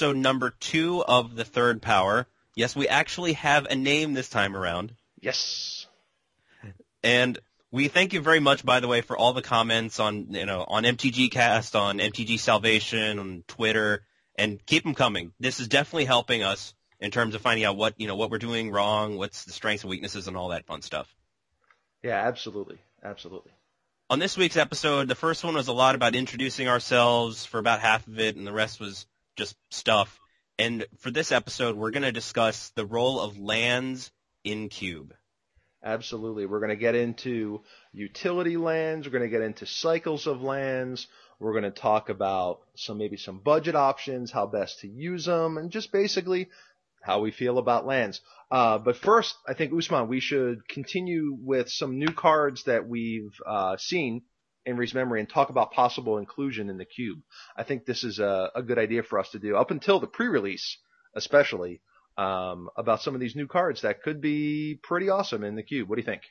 episode number two of the Third Power. Yes, we actually have a name this time around. Yes. And we thank you very much, by the way, for all the comments on, you know, on MTG Cast, on MTG Salvation, on Twitter, and keep them coming. This is definitely helping us in terms of finding out what, you know, what we're doing wrong, what's the strengths and weaknesses and all that fun stuff. Yeah, absolutely. Absolutely. On this week's episode, the first one was a lot about introducing ourselves for about half of it, and the rest was just stuff. And for this episode, we're going to discuss the role of lands in Cube. Absolutely. We're going to get into utility lands. We're going to get into cycles of lands. We're going to talk about some maybe some budget options, how best to use them, and just basically how we feel about lands. Uh, but first, I think Usman, we should continue with some new cards that we've uh, seen in memory and talk about possible inclusion in the cube. I think this is a, a good idea for us to do up until the pre-release, especially um, about some of these new cards that could be pretty awesome in the cube. What do you think?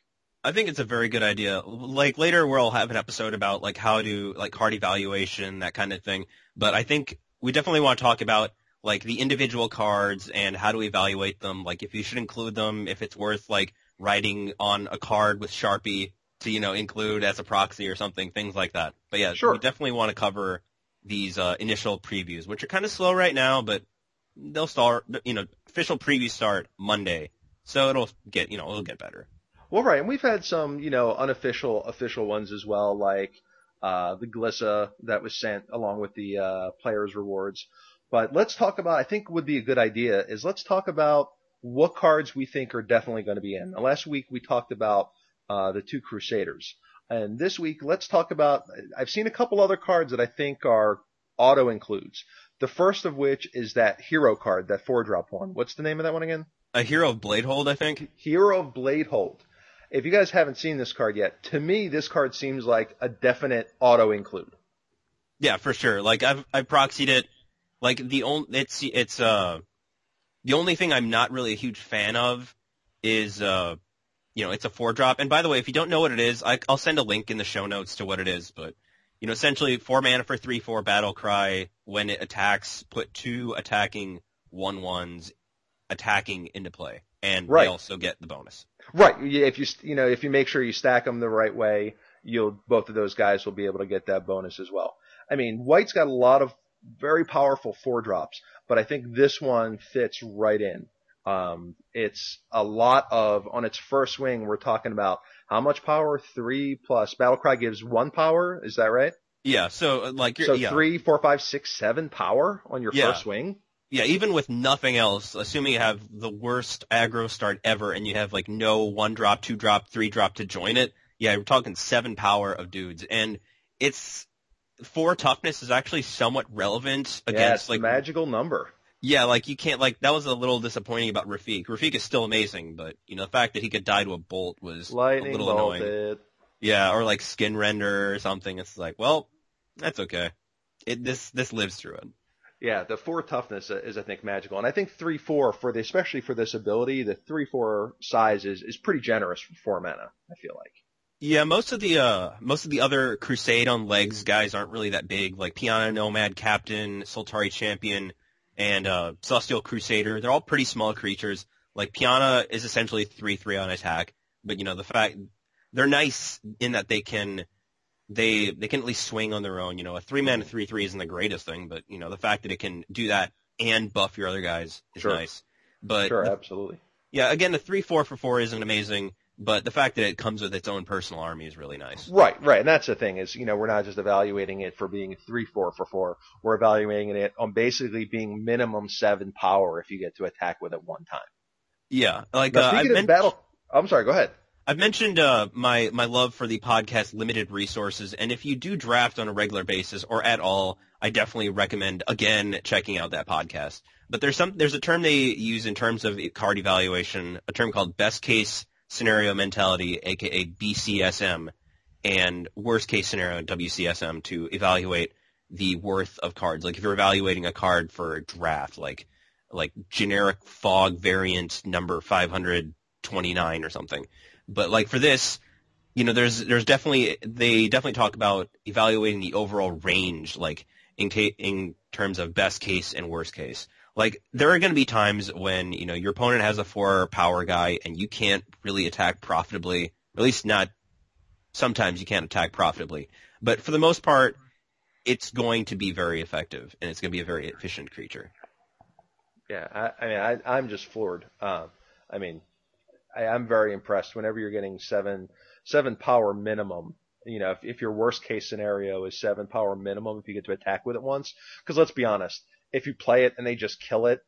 I think it's a very good idea. Like later we'll have an episode about like how to like card evaluation, that kind of thing. But I think we definitely want to talk about like the individual cards and how to evaluate them. Like if you should include them, if it's worth like writing on a card with Sharpie to, you know, include as a proxy or something, things like that. But yeah, Sure. we definitely want to cover these uh, initial previews, which are kind of slow right now, but they'll start, you know, official previews start Monday. So it'll get, you know, it'll get better. Well, right, and we've had some, you know, unofficial official ones as well, like uh, the Glissa that was sent along with the uh, players' rewards. But let's talk about. I think would be a good idea is let's talk about what cards we think are definitely going to be in. Now, last week we talked about uh, the two Crusaders, and this week let's talk about. I've seen a couple other cards that I think are auto includes. The first of which is that hero card, that four drop one. What's the name of that one again? A Hero of Bladehold, I think. Hero of Bladehold. If you guys haven't seen this card yet, to me this card seems like a definite auto include. Yeah, for sure. Like I've I've proxied it. Like the only it's it's uh the only thing I'm not really a huge fan of is uh you know it's a four drop. And by the way, if you don't know what it is, I, I'll send a link in the show notes to what it is. But you know, essentially four mana for three four battle cry. When it attacks, put two attacking one ones attacking into play, and Right. they also get the bonus. Right. If you you know if you make sure you stack them the right way, you'll both of those guys will be able to get that bonus as well. I mean, White's got a lot of very powerful four drops, but I think this one fits right in. Um, it's a lot of on its first swing. We're talking about how much power? Three plus Battlecry gives one power. Is that right? Yeah. So uh, like you're, So yeah. three, four, five, six, seven power on your Yeah. first swing. Yeah, even with nothing else, assuming you have the worst aggro start ever and you have like no one drop, two drop, three drop to join it, yeah, we're talking seven power of dudes. And it's four toughness is actually somewhat relevant yeah, against the like magical number. Yeah, like you can't like that was a little disappointing about Rafiq. Rafiq is still amazing, but you know the fact that he could die to a bolt was Lightning a little annoying. Yeah, or like Skinrender or something. It's like, well, that's okay. It this this lives through it. Yeah, the four toughness is I think magical, and I think three four for the especially for this ability, the three four size is is pretty generous for four mana. I feel like. Yeah, most of the uh most of the other Crusade on legs guys aren't really that big. Like Pianna Nomad Captain, Soltari Champion, and uh Celestial Crusader. They're all pretty small creatures. Like Pianna is essentially three three on attack, but you know the fact they're nice in that they can they they can at least swing on their own. You know, a three mana three three isn't the greatest thing, but you know the fact that it can do that and buff your other guys is Sure. nice. But Sure, absolutely. yeah, again, the three four for four isn't amazing, but the fact that it comes with its own personal army is really nice. Right, right, and that's the thing is you know we're not just evaluating it for being three four for four. We're evaluating it on basically being minimum seven power if you get to attack with it one time. Yeah, like Now, uh, I've, speaking of men- battle, I'm sorry. Go ahead. I've mentioned uh, my my love for the podcast limited resources, and if you do draft on a regular basis or at all, I definitely recommend again checking out that podcast. But there's some there's a term they use in terms of card evaluation, a term called best case scenario mentality, aka BCSM, and worst case scenario WCSM to evaluate the worth of cards. Like if you're evaluating a card for a draft, like like generic fog variant number 529 or something. But like for this, you know, there's there's definitely they definitely talk about evaluating the overall range, like in ca- in terms of best case and worst case. Like there are going to be times when you know your opponent has a four power guy and you can't really attack profitably. At least not. Sometimes you can't attack profitably, but for the most part, it's going to be very effective and it's going to be a very efficient creature. Yeah, I, I mean, I, I'm just floored. Um, I mean, I, I'm very impressed. Whenever you're getting seven seven power minimum, you know, if, if your worst case scenario is seven power minimum, if you get to attack with it once, because let's be honest, if you play it and they just kill it,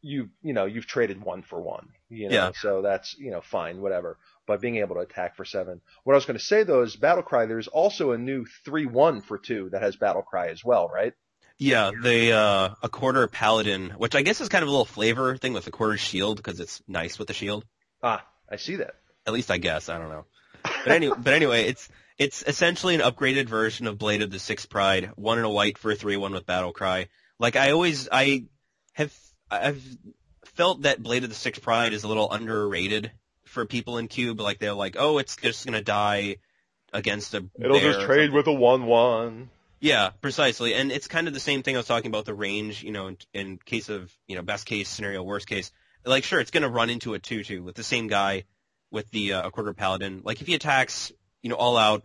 you you know you've traded one for one. You know, Yeah. so that's you know fine, whatever. But being able to attack for seven. What I was going to say though is battle cry. There's also a new three one for two that has battle cry as well, right? Yeah, the uh, Accorder Paladin, which I guess is kind of a little flavor thing with the quarter shield because it's nice with the shield. Ah, I see that. At least I guess. I don't know. But anyway, but anyway, it's it's essentially an upgraded version of Blade of the Six Pride, one in a white for a three one with battle cry. Like I always I have I've felt that Blade of the Six Pride is a little underrated for people in Cube. Like they're like, oh, it's just gonna die against a It'll just trade with a one one. Yeah, precisely. And it's kind of the same thing I was talking about the range, you know, in, in case of, you know, best case scenario, worst case. Like, sure, it's going to run into a 2-2 with the same guy with the uh, Accorder Paladin. Like, if he attacks, you know, all out,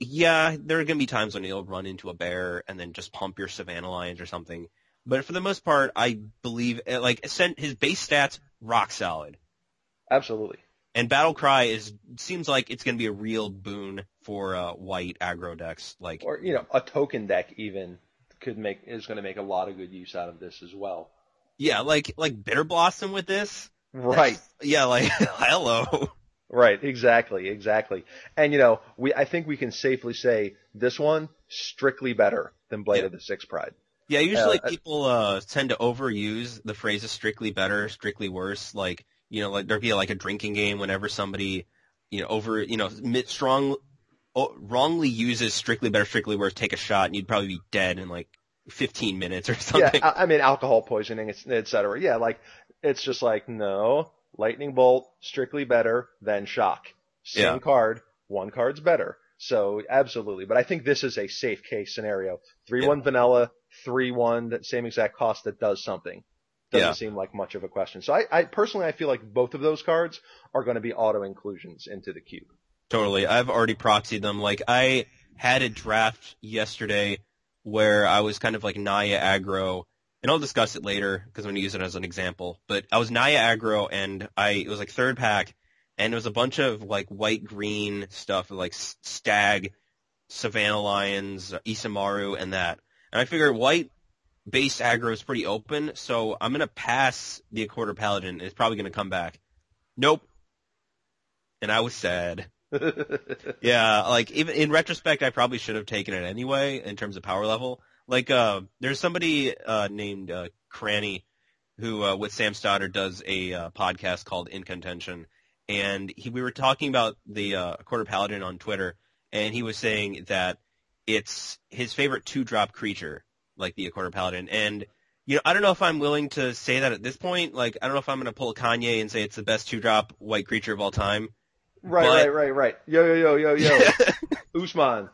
yeah, there are going to be times when he'll run into a bear and then just pump your Savannah Lions or something. But for the most part, I believe, uh, like, sent his base stats, rock solid. Absolutely. And Battle Cry is, seems like it's going to be a real boon for, uh, white aggro decks. Like, Or you know, a token deck even could make is going to make a lot of good use out of this as well. Yeah, like like Bitterblossom with this. Right. Yeah, like hello. Right, exactly, exactly. And you know, we I think we can safely say this one strictly better than Blade Yeah. of the Six Pride. Yeah, usually Uh, people uh tend to overuse the phrases strictly better, strictly worse. Like you know, like there'd be like a drinking game whenever somebody you know over you know strong wrongly uses strictly better, strictly worse, take a shot, and you'd probably be dead in like 15 minutes or something. Yeah, I, I mean alcohol poisoning, et cetera. Yeah, like it's just like no, lightning bolt strictly better than shock. Same Yeah. card, one card's better. So absolutely, but I think this is a safe case scenario. Three one vanilla, three one, that same exact cost that does something. Doesn't Yeah. seem like much of a question. So I, I personally I feel like both of those cards are going to be auto inclusions into the cube. Totally. I've already proxied them. Like I had a draft yesterday where I was kind of like Naya aggro, and I'll discuss it later because I'm going to use it as an example. But I was Naya aggro, and I it was like third pack, and it was a bunch of like white green stuff like Stag, Savannah Lions, Isamaru, and that. And I figured white base aggro is pretty open, so I'm going to pass the Accorder Paladin. It's probably going to come back. Nope. And I was sad. Yeah, like even in retrospect, I probably should have taken it anyway in terms of power level. Like, uh, there's somebody uh, named uh, Cranny who, uh, with Sam Stoddard, does a uh, podcast called In Contention, and he, we were talking about the uh, Accorder Paladin on Twitter, and he was saying that it's his favorite two-drop creature, like the Accorder Paladin, and you know, I don't know if I'm willing to say that at this point. Like, I don't know if I'm going to pull a Kanye and say it's the best two-drop white creature of all time. Right, But- right, right, right. Yo, yo, yo, yo, yo. Usman.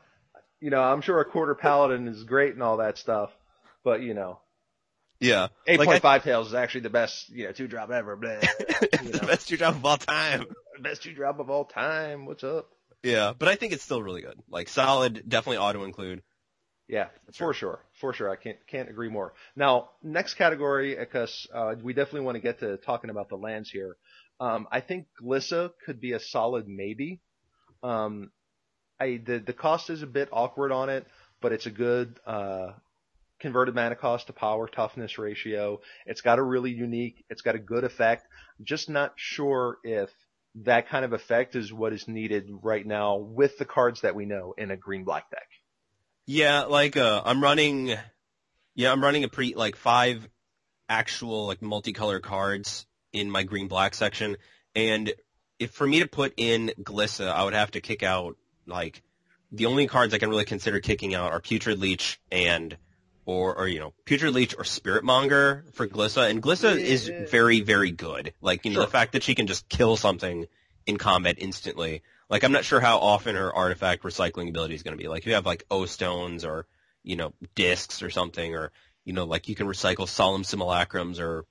You know, I'm sure Accorder Paladin is great and all that stuff, but you know, yeah. eight Like, point I- tails is actually the best, you know, two drop ever. Blah. The know. best two drop of all time. best two drop of all time. What's up? Yeah, but I think it's still really good. Like solid, definitely auto include. Yeah, for sure, for sure. I can't can't agree more. Now, next category, because uh, we definitely want to get to talking about the lands here. Um, I think Glissa could be a solid maybe. Um, I the the cost is a bit awkward on it, but it's a good uh, converted mana cost to power toughness ratio. It's got a really unique. It's got a good effect. I'm just not sure if that kind of effect is what is needed right now with the cards that we know in a green black deck. Yeah, like uh, I'm running. Yeah, I'm running a pre like five actual like multicolor cards in my green black section, and if for me to put in Glissa, I would have to kick out like the only cards I can really consider kicking out are Putrid Leech and or or you know Putrid Leech or Spiritmonger for Glissa, and Glissa is Yeah. very very good. Like you know the fact that she can just kill something in combat instantly. Like I'm not sure how often her artifact recycling ability is going to be. Like if you have like O stones or you know discs or something, or you know, like you can recycle solemn simulacrums or.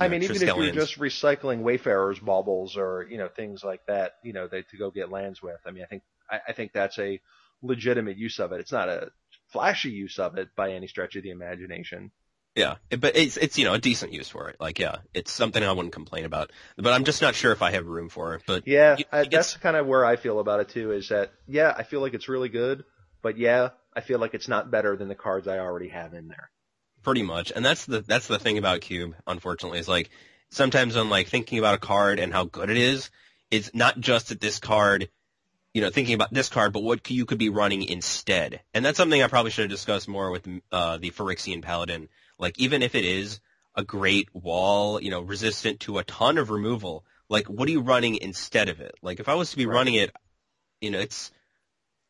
I know, mean, even if you're just recycling Wayfarers baubles or you know things like that, you know, they, to go get lands with. I mean, I think I, I think that's a legitimate use of it. It's not a flashy use of it by any stretch of the imagination. Yeah, but it's it's you know a decent use for it. Like yeah, it's something I wouldn't complain about. But I'm just not sure if I have room for it. But Yeah, You- I, that's kind of where I feel about it too. Is that yeah, I feel like it's really good, but yeah, I feel like it's not better than the cards I already have in there. pretty much, and that's the that's the thing about Cube. Unfortunately, is like sometimes I'm like thinking about a card and how good it is. It's not just that this card, you know, thinking about this card, but what you could be running instead. And that's something I probably should have discussed more with uh, the Phyrexian Paladin. Like even if it is a great wall, you know, resistant to a ton of removal, like what are you running instead of it? Like if I was to be Right. running it, you know, it's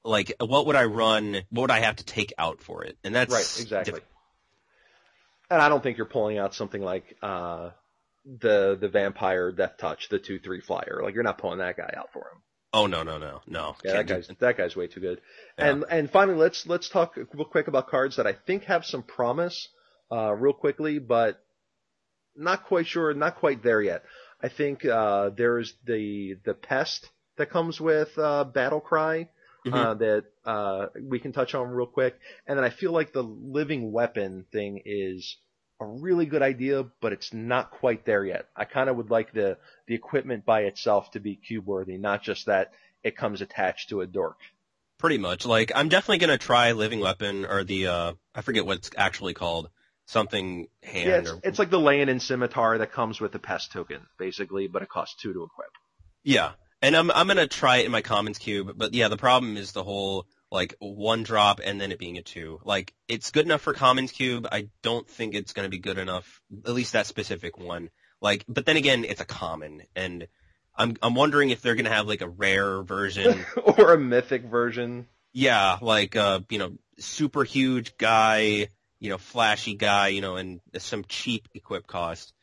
like what would I run? What would I have to take out for it? And that's right, exactly. diff- And I don't think you're pulling out something like uh, the the vampire death touch, the two three flyer. Like you're not pulling that guy out for him. Oh no no no no! Yeah, that guy's that guy's way too good. Yeah. And and finally, let's let's talk real quick about cards that I think have some promise, uh, real quickly, but not quite sure, not quite there yet. I think uh, there's the the pest that comes with uh, Battle Cry Mhm. uh, that uh, we can touch on real quick, and then I feel like the living weapon thing is a really good idea, but it's not quite there yet. I kind of would like the the equipment by itself to be cube worthy, not just that it comes attached to a dork. Pretty much. Like I'm definitely gonna try Living Weapon or the uh I forget what it's actually called. Something hand Yeah, it's, or it's like the Leonin scimitar that comes with the pest token, basically, but it costs two to equip. Yeah. And I'm I'm gonna try it in my commons cube, but yeah, the problem is the whole like one drop and then it being a two. Like it's good enough for commons cube. I don't think it's gonna be good enough, at least that specific one. Like but then again, it's a common and I'm I'm wondering if they're gonna have like a rare version. or a mythic version. Yeah, like uh, you know, super huge guy, you know, flashy guy, you know, and some cheap equip cost.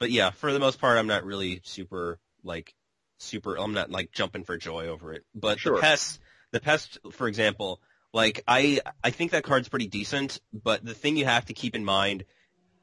But yeah, for the most part, I'm not really super like super. I'm not like jumping for joy over it. But Sure. the pest, the pest, for example, like I I think that card's pretty decent. But the thing you have to keep in mind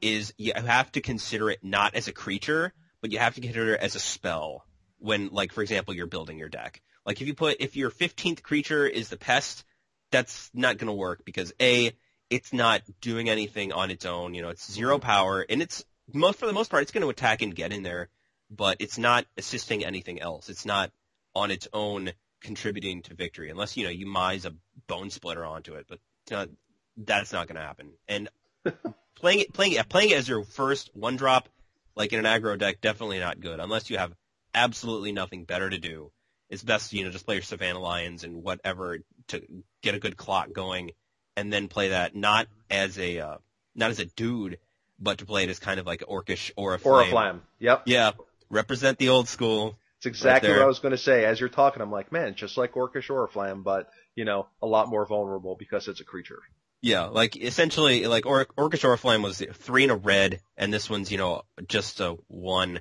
is you have to consider it not as a creature, but you have to consider it as a spell when, like, for example, you're building your deck. Like if you put if your 15th creature is the pest, that's not going to work because a it's not doing anything on its own. You know, it's zero mm-hmm. power and it's most for the most part it's going to attack and get in there, but it's not assisting anything else. It's not on its own contributing to victory unless you know you mise a Bonesplitter onto it, but not, that's not going to happen. And playing it playing it playing it as your first one drop like in an aggro deck definitely not good unless you have absolutely nothing better to do it's best you know, just play your Savannah Lions and whatever to get a good clock going and then play that not as a, uh, not as a dude, but to play it as kind of like Orcish Oriflamme. Or a flam. Yep. Yeah. Represent the old school. It's exactly there. what I was going to say. As you're talking, I'm like, man, just like Orcish Oriflamme, but, you know, a lot more vulnerable because it's a creature. Yeah, like essentially, like or- Orcish Oriflamme was three in a red, and this one's you know just a one,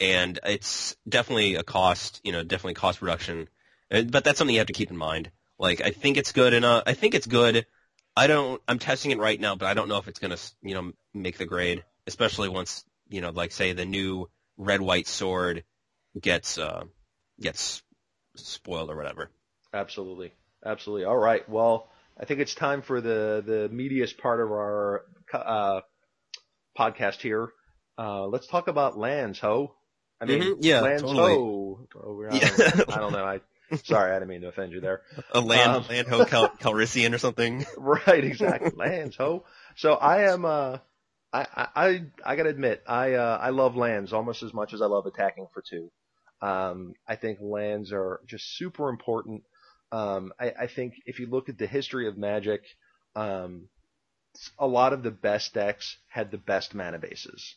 and it's definitely a cost, you know, definitely cost reduction, Uh, but that's something you have to keep in mind. Like I think it's good enough. I think it's good. I don't. I'm testing it right now, but I don't know if it's gonna you know make the grade, especially once you know like say the new red white sword gets uh gets spoiled or whatever. Absolutely. Absolutely. All right. Well, I think it's time for the, the meatiest part of our, uh, podcast here. Uh, let's talk about lands, ho. I mean, Mhm, yeah, lands, totally. ho. Oh, I, don't, I don't know. I, sorry, I didn't mean to offend you there. A land Um, land ho Cal- Calrissian or something. Right, exactly. lands, ho. So I am, uh, I, I, I, I gotta admit, I, uh, I love lands almost as much as I love attacking for two. Um, I think lands are just super important. Um, I, I think if you look at the history of Magic, um, a lot of the best decks had the best mana bases.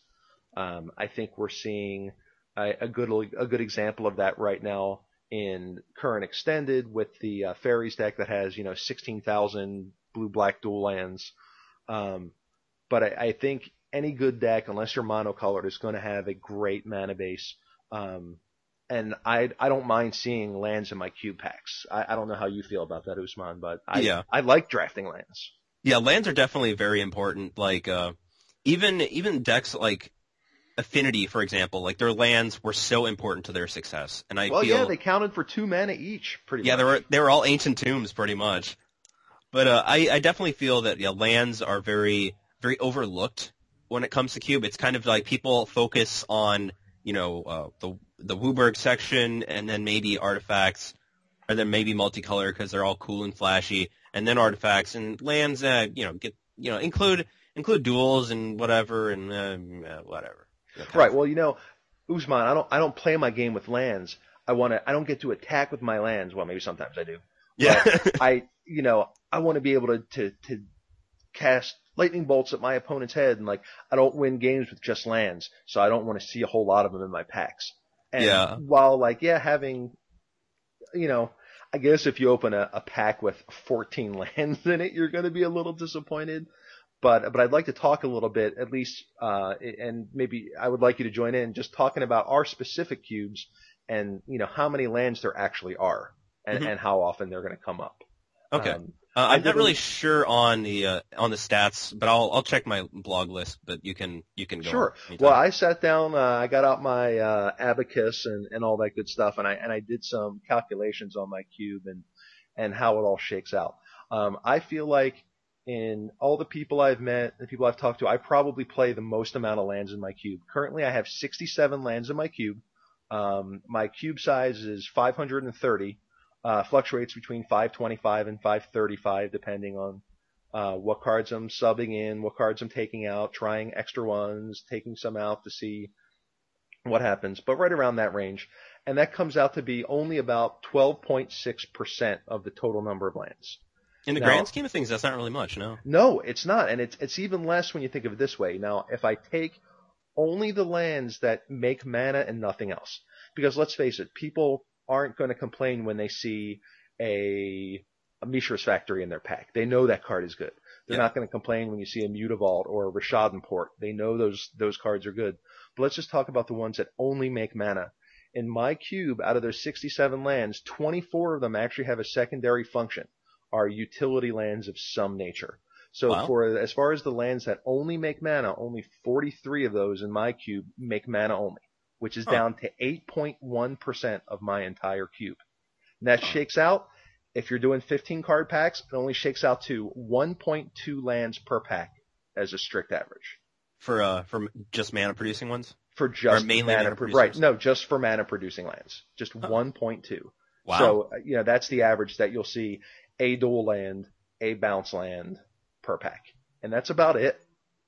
Um, I think we're seeing a, a good a good example of that right now in current extended with the uh, fairies deck that has you know 16,000 blue black dual lands. Um, but I, I think any good deck, unless you're monocolored, is going to have a great mana base. Um, and I I don't mind seeing lands in my cube packs. I, I don't know how you feel about that, Usman, but I Yeah. I like drafting lands. Yeah, lands are definitely very important. Like uh, even even decks like Affinity, for example, like their lands were so important to their success, and I well, feel yeah, they counted for two mana each, pretty yeah much. they were they were all ancient tombs pretty much. But uh, I I definitely feel that yeah lands are very very overlooked when it comes to cube. It's kind of like people focus on you know uh, the the WUBRG section and then maybe artifacts, or then maybe multicolor because they're all cool and flashy, and then artifacts and lands. Uh, you know get you know include include duals and whatever and uh, uh, whatever. Right. of- Well, you know, Usman, I don't I don't play my game with lands. I want to I don't get to attack with my lands. Well, maybe sometimes I do. Yeah. I you know I want to be able to to to cast lightning bolts at my opponent's head, and like I don't win games with just lands, so I don't want to see a whole lot of them in my packs. And Yeah. while like yeah, having you know. I guess if you open a, a pack with 14 lands in it, you're going to be a little disappointed. But but I'd like to talk a little bit, at least, uh, and maybe I would like you to join in, just talking about our specific cubes and you know how many lands there actually are, and, Mhm. and how often they're going to come up. okay. Um, Uh, I'm not really sure on the uh, on the stats, but I'll I'll check my blog list. But you can you can go. Sure. Well, I sat down, uh, I got out my uh, abacus and, and all that good stuff, and I and I did some calculations on my cube and and how it all shakes out. Um, I feel like in all the people I've met, the people I've talked to, I probably play the most amount of lands in my cube. Currently, I have 67 lands in my cube. Um, my cube size is 530, uh, fluctuates between 525 and 535 depending on uh, what cards I'm subbing in, what cards I'm taking out, trying extra ones, taking some out to see what happens, but right around that range. And that comes out to be only about 12.6% of the total number of lands. in the now- grand scheme of things, that's not really much. No. No, it's not, and it's it's even less when you think of it this way. Now, if I take only the lands that make mana and nothing else, because let's face it, people aren't going to complain when they see a a Mishra's Factory in their pack. They know that card is good. They're Yeah. not going to complain when you see a Mutavault or a Rishadan Port. They know those those cards are good. But let's just talk about the ones that only make mana. In my cube, out of those 67 lands, 24 of them actually have a secondary function, are utility lands of some nature. So Wow. for as far as the lands that only make mana, only 43 of those in my cube make mana only, which is Huh. down to 8.1% of my entire cube. And that Huh. shakes out, if you're doing 15 card packs, it only shakes out to 1.2 lands per pack as a strict average. For uh for just mana producing ones. For just mainly mana, mana pro- right? No, just for mana producing lands, just 1.2. Wow. So uh, you know that's the average that you'll see a dual land, a bounce land per pack, and that's about it.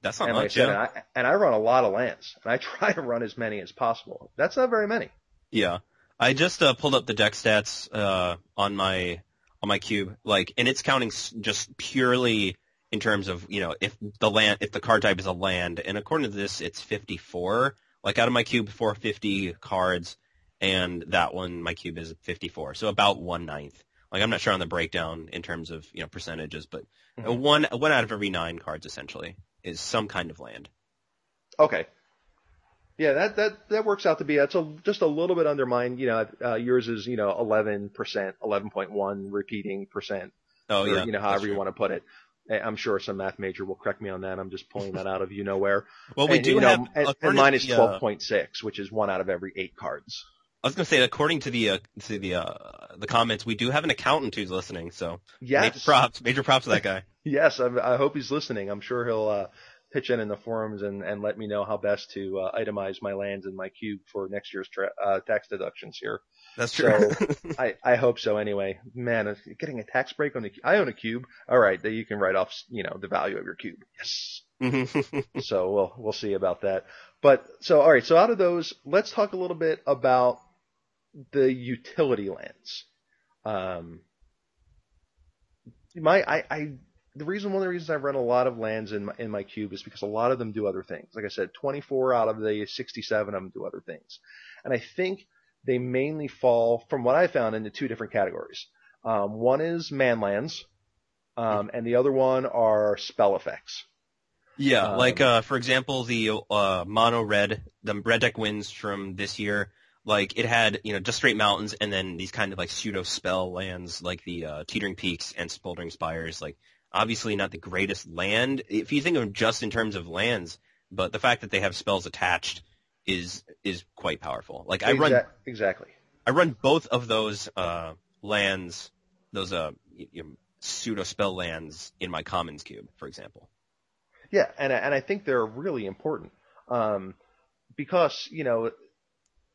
That's not and like I much. said, yeah. and I, and I run a lot of lands, and I try to run as many as possible. That's not very many. Yeah. I just uh, pulled up the deck stats uh, on my on my cube, like, and it's counting just purely in terms of you know if the land if the card type is a land, and according to this, it's 54. Like out of my cube, 450 cards, and that one my cube is 54, so about one ninth. Like I'm not sure on the breakdown in terms of you know percentages, but Mhm. one one out of every nine cards essentially is some kind of land. Okay. Yeah, that that that works out to be that's a just a little bit under mine. You know, uh, yours is you know 11 percent, 11.1 repeating percent. Oh or, yeah, you know, however you want to put it. I'm sure some math major will correct me on that. I'm just pulling that out of you know where. Well, we and, do you know, have and, and mine is uh, 12.6, which is one out of every eight cards. I was gonna say, according to the uh, to the uh, the comments, we do have an accountant who's listening. So major Yes, props, major props to that guy. Yes. I, I hope he's listening. I'm sure he'll uh, pitch in in the forums and, and let me know how best to uh, itemize my lands in my cube for next year's tra- uh, tax deductions here. That's true. I, I hope so anyway. Man, getting a tax break on the I own a cube. All right, then you can write off you know the value of your cube. Yes. so we'll we'll see about that. But so all right, so out of those, let's talk a little bit about the utility lands. Um, my I, I the reason one of the reasons I've run a lot of lands in my in my cube is because a lot of them do other things. Like I said, 24 out of the 67 of them do other things, and I think they mainly fall from what I found into two different categories. Um, one is man lands, um, and the other one are spell effects. yeah, Um, like uh, for example, the uh, mono red, the red deck wins from this year. Like it had, you know, just straight mountains, and then these kind of like pseudo spell lands, like the uh, Teetering Peaks and Smoldering Spires. Like obviously not the greatest land if you think of them just in terms of lands, but the fact that they have spells attached is is quite powerful. Like I run exactly. I run both of those uh, lands, those uh, y- y- pseudo spell lands in my commons cube, for example. Yeah, and I- and I think they're really important um, because you know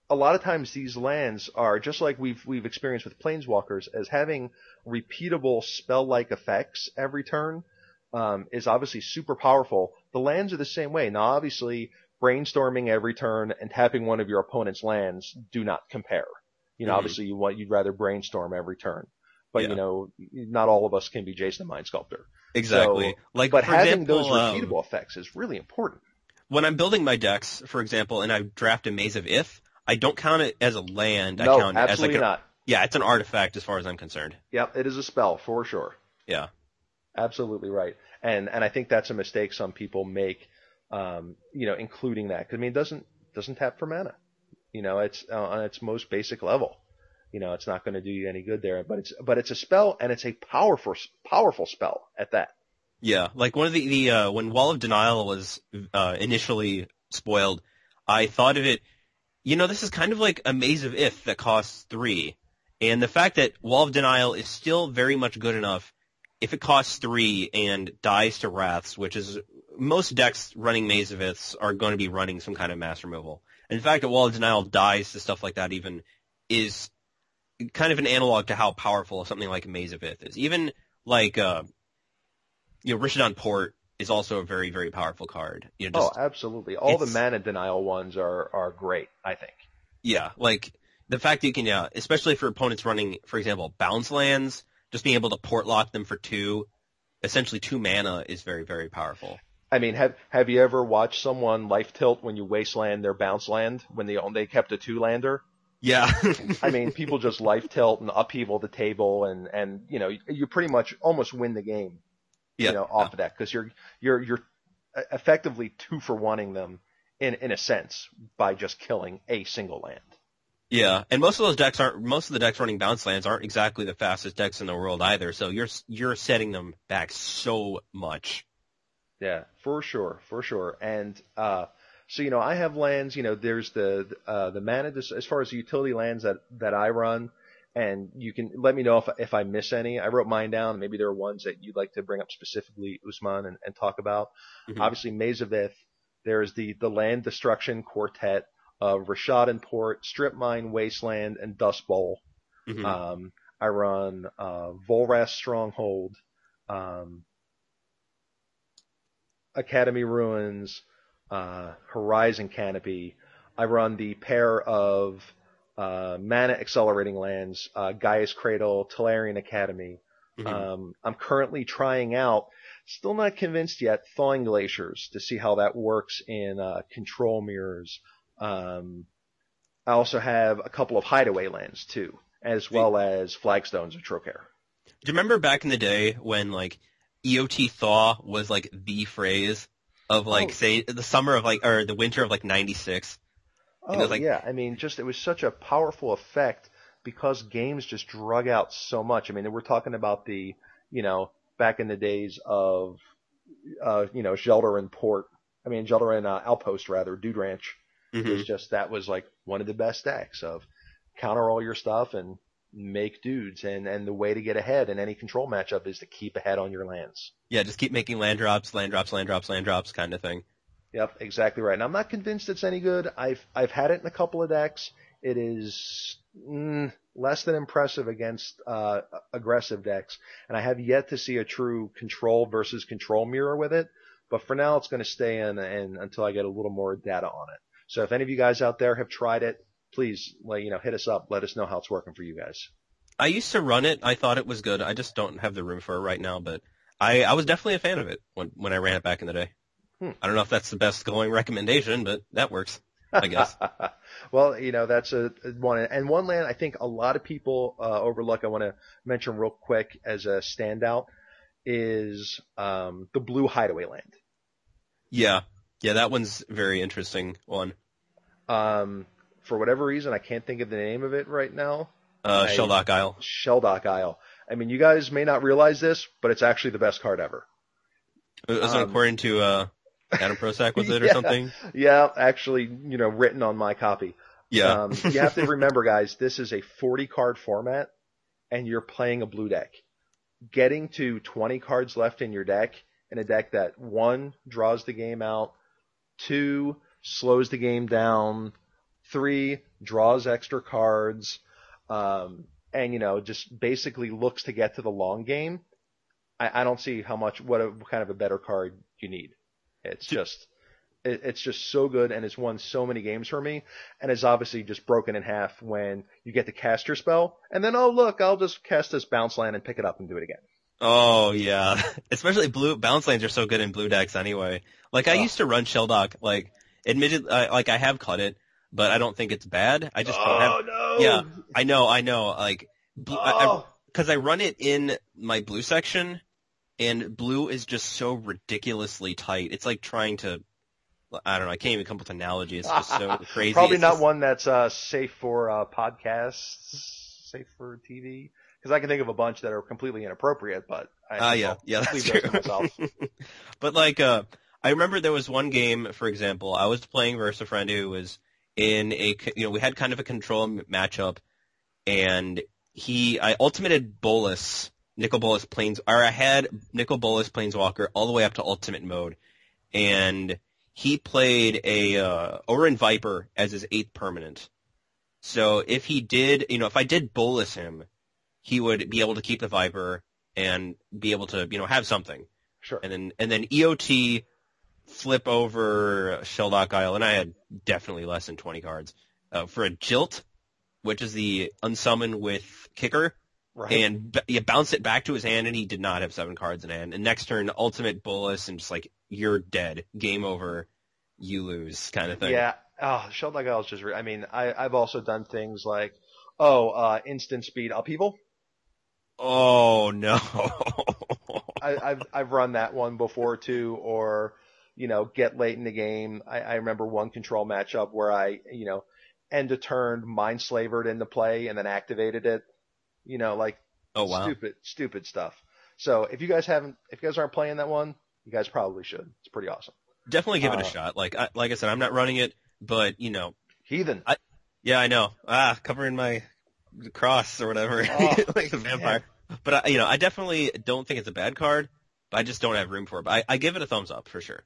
a lot of times these lands are just like we've we've experienced with planeswalkers as having repeatable spell-like effects every turn um, is obviously super powerful. The lands are the same way. Now, obviously, brainstorming every turn and tapping one of your opponent's lands do not compare. You know, Mhm. obviously, you want you'd rather brainstorm every turn, but Yeah. you know, not all of us can be Jace the Mind Sculptor. Exactly. So- like, But having example, those um, repeatable effects is really important. when I'm building my decks, for example, and I draft a Maze of Ith, I don't count it as a land. I no, count it as like absolutely a, not. yeah, it's an artifact as far as I'm concerned. Yep, it is a spell for sure. Yeah. Absolutely right. And and I think that's a mistake some people make. Um, you know, including that 'Cause, I mean, it doesn't doesn't tap for mana. You know, it's uh, on its most basic level. You know, it's not going to do you any good there. But it's but it's a spell and it's a powerful powerful spell at that. Yeah, like one of the, the uh, when Wall of Denial was uh, initially spoiled, I thought of it. You know, this is kind of like a Maze of Ith that costs three, and the fact that Wall of Denial is still very much good enough if it costs three and dies to Wraths, which is most decks running Maze of Iths are going to be running some kind of mass removal. And the fact that Wall of Denial dies to stuff like that even is kind of an analog to how powerful something like Maze of Ith is. Even like uh, you know, Rishadan Port is also a very, very powerful card. You know, oh, just, oh, absolutely. All the mana denial ones are are great. I think. yeah, like the fact that you can, yeah, especially for opponents running, for example, bounce lands, just being able to port lock them for two, essentially two mana is very, very powerful. I mean, have have you ever watched someone life tilt when you wasteland their bounce land when they they kept a two lander? Yeah. I mean, people just life tilt and upheaval the table, and and you know you pretty much almost win the game, yeah. you know, off of that because you're you're you're effectively two for wanting them in in a sense by just killing a single land. Yeah, and most of those decks aren't. Most of the decks running bounce lands aren't exactly the fastest decks in the world either. So you're you're setting them back so much. Yeah, for sure, for sure. And uh, so you know, I have lands. You know, there's the uh, the mana as far as the utility lands that that I run. And you can let me know if if I miss any. I wrote mine down. Maybe there are ones that you'd like to bring up specifically, Usman, and, and talk about. Mhm. Obviously, Maze of Ith. There's the the land destruction quartet of Rishadan Port, Strip Mine, Wasteland, and Dust Bowl. Mhm. Um, I run uh, Volrath's Stronghold, um, Academy Ruins, uh, Horizon Canopy. I run the pair of uh, mana accelerating lands, uh, Gaea's Cradle, Tolarian Academy. Mhm. Um, I'm currently trying out, still not convinced yet, Thawing Glaciers to see how that works in uh, control mirrors. Um, I also have a couple of hideaway lands too, as well as Flagstones of Trokair. Do you remember back in the day when like EOT thaw was like the phrase of like Oh. say the summer of like or the winter of like '96? Oh like- yeah, I mean, just it was such a powerful effect because games just drug out so much. I mean, we're talking about the, you know, back in the days of, uh, you know, Kjeldoran Port. I mean, Kjeldoran uh, Outpost rather, Dude Ranch. It Mhm. was just that was like one of the best decks of counter all your stuff and make dudes. And and the way to get ahead in any control matchup is to keep ahead on your lands. Yeah, just keep making land drops, land drops, land drops, land drops, kind of thing. Yep, exactly right. And I'm not convinced it's any good. I've I've had it in a couple of decks. It is mm, less than impressive against uh, aggressive decks, and I have yet to see a true control versus control mirror with it. But for now, it's going to stay in, and until I get a little more data on it. So if any of you guys out there have tried it, please, you know, hit us up. Let us know how it's working for you guys. I used to run it. I thought it was good. I just don't have the room for it right now, but I, I was definitely a fan of it when, when I ran it back in the day. Hmm. I don't know if that's the best going recommendation, but that works. I guess. well, you know, that's a one and one land I think a lot of people uh, overlook. I want to mention real quick as a standout is um, the Blue Hideaway Land. Yeah. Yeah, that one's a very interesting one. Um, for whatever reason, I can't think of the name of it right now. Uh, Shelldock Isle. Shelldock Isle. I mean, you guys may not realize this, but it's actually the best card ever. Was Um, according to uh, Adam Prosack, was it, or Yeah. something? Yeah, actually, you know, written on my copy. Yeah. Um, you have to remember, guys, this is a 40 card format, and you're playing a blue deck. Getting to 20 cards left in your deck, in a deck that one draws the game out, two slows the game down, three draws extra cards, um, and you know just basically looks to get to the long game. I, I don't see how much what, a, what kind of a better card you need. It's just it, it's just so good and it's won so many games for me and it's obviously just broken in half when you get to cast your spell and then oh look I'll just cast this bounce land and pick it up and do it again. Oh yeah, especially blue bounce lanes are so good in blue decks anyway. Like I Oh. used to run Shelldock. Like admitted, I, like I have cut it, but I don't think it's bad. I just don't have. oh no! Yeah, I know, I know. Like blue, I, I, Oh. because I run it in my blue section, and blue is just so ridiculously tight. It's like trying to, I don't know, I can't even come up with an analogy. It's just so crazy. Probably It's not just- one that's uh, safe for uh, podcasts, safe for TV. Because I can think of a bunch that are completely inappropriate, but I, Ah, yeah, I'll yeah, that's true. but like, uh, I remember there was one game, for example, I was playing versus a friend who was in a, you know, we had kind of a control matchup, and he, I ultimated Bolas, Nicol Bolas Planes, or I had Nicol Bolas Planeswalker all the way up to ultimate mode, and he played a, uh, Ohran Viper as his eighth permanent. So if he did, you know, if I did Bolas him, he would be able to keep the Viper and be able to, you know, have something. Sure. And then and then EOT flip over Shelldock Isle, and I had definitely less than 20 cards. Uh, for a Jilt, which is the unsummon with kicker, Right. and b- you bounce it back to his hand, and he did not have seven cards in hand. And next turn, ultimate Bolas, and just like, you're dead. Game over. You lose, kind of thing. Yeah. Oh, Shelldock Isle is just. Re- I mean, I, I've also done things like, oh, uh, instant speed upheaval. Oh, no. I, I've I've run that one before too, or you know, get late in the game. I, I remember one control matchup where I, you know, end of turn mind slavered into play and then activated it. You know, like oh, wow. stupid, stupid stuff. So if you guys haven't, if you guys aren't playing that one, you guys probably should. It's pretty awesome. Definitely give it a Uh, shot. Like I, like I said, I'm not running it, but, you know, Heathen. Yeah, I know. Ah, covering my cross or whatever, Oh, like a vampire. But I, you know, I definitely don't think it's a bad card. But I just don't have room for it. But I, I give it a thumbs up for sure.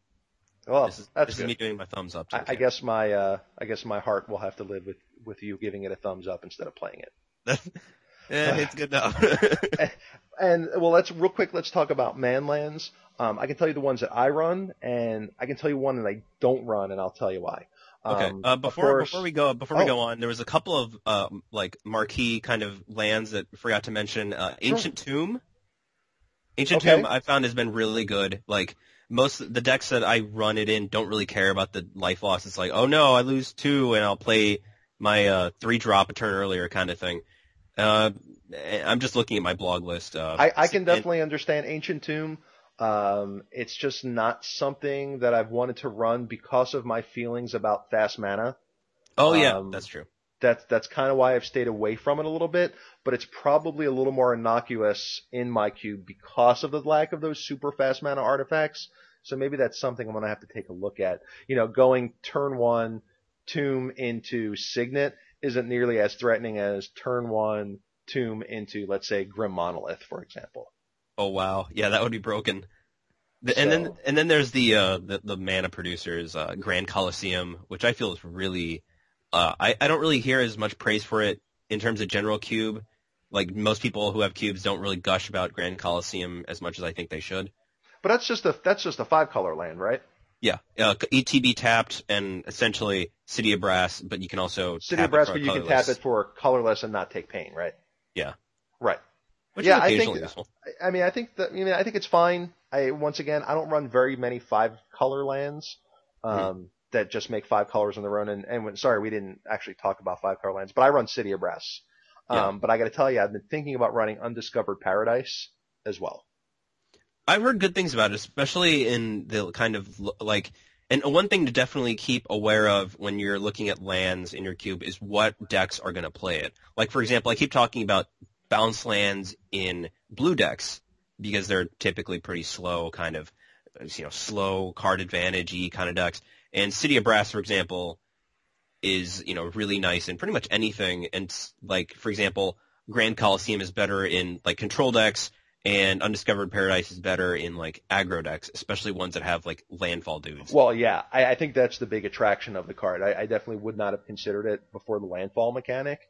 Well, this is, that's this is me doing my thumbs up. I, I guess my, uh, I guess my heart will have to live with with you giving it a thumbs up instead of playing it. Eh, it's good enough. And well, let's real quick. Let's talk about manlands. Um, I can tell you the ones that I run, and I can tell you one that I don't run, and I'll tell you why. okay. Um, Uh, before course- before we go before we Oh. go on, there was a couple of um, like marquee kind of lands that I forgot to mention. Uh, Ancient Tomb. Ancient Okay. Tomb I found has been really good. Like most the decks that I run it in don't really care about the life loss. It's like, oh no, I lose two and I'll play my uh, three drop a turn earlier kind of thing. Uh, I'm just looking at my blog list. Uh, I, I can and- definitely understand Ancient Tomb. Um, it's just not something that I've wanted to run because of my feelings about fast mana. oh yeah, um, that's true. That's that's kind of why I've stayed away from it a little bit. But it's probably a little more innocuous in my cube because of the lack of those super fast mana artifacts. So maybe that's something I'm gonna have to take a look at. You know, going turn one tomb into Signet isn't nearly as threatening as turn one tomb into, let's say, Grim Monolith, for example. Oh wow, yeah, that would be broken. The, and then and then there's the uh the, the mana producers, uh, Grand Coliseum, which I feel is really uh I, I don't really hear as much praise for it in terms of general cube. Like most people who have cubes don't really gush about Grand Coliseum as much as I think they should. But that's just a that's just a five color land, right? Yeah, uh, ETB tapped and essentially City of Brass, but you can also City tap of Brass, it for but you can tap it for colorless and not take pain, right? Yeah. Right. which yeah, is I think- useful. I- mean, I think that I mean, I think it's fine. I once again, I don't run very many five color lands um, that just make five colors on their own. And, and when, sorry, we didn't actually talk about five color lands, but I run City of Brass. Um, Yeah. But I got to tell you, I've been thinking about running Undiscovered Paradise as well. I've heard good things about it, especially in the kind of like, and one thing to definitely keep aware of when you're looking at lands in your cube is what decks are going to play it. Like for example, I keep talking about bounce lands in blue decks because they're typically pretty slow, kind of, you know, slow card advantage kind of decks. And City of Brass, for example, is, you know, really nice in pretty much anything. And like, for example, Grand Coliseum is better in like control decks and Undiscovered Paradise is better in like aggro decks, especially ones that have like landfall dudes. Well, yeah, I, I think that's the big attraction of the card. I, I definitely would not have considered it before the landfall mechanic,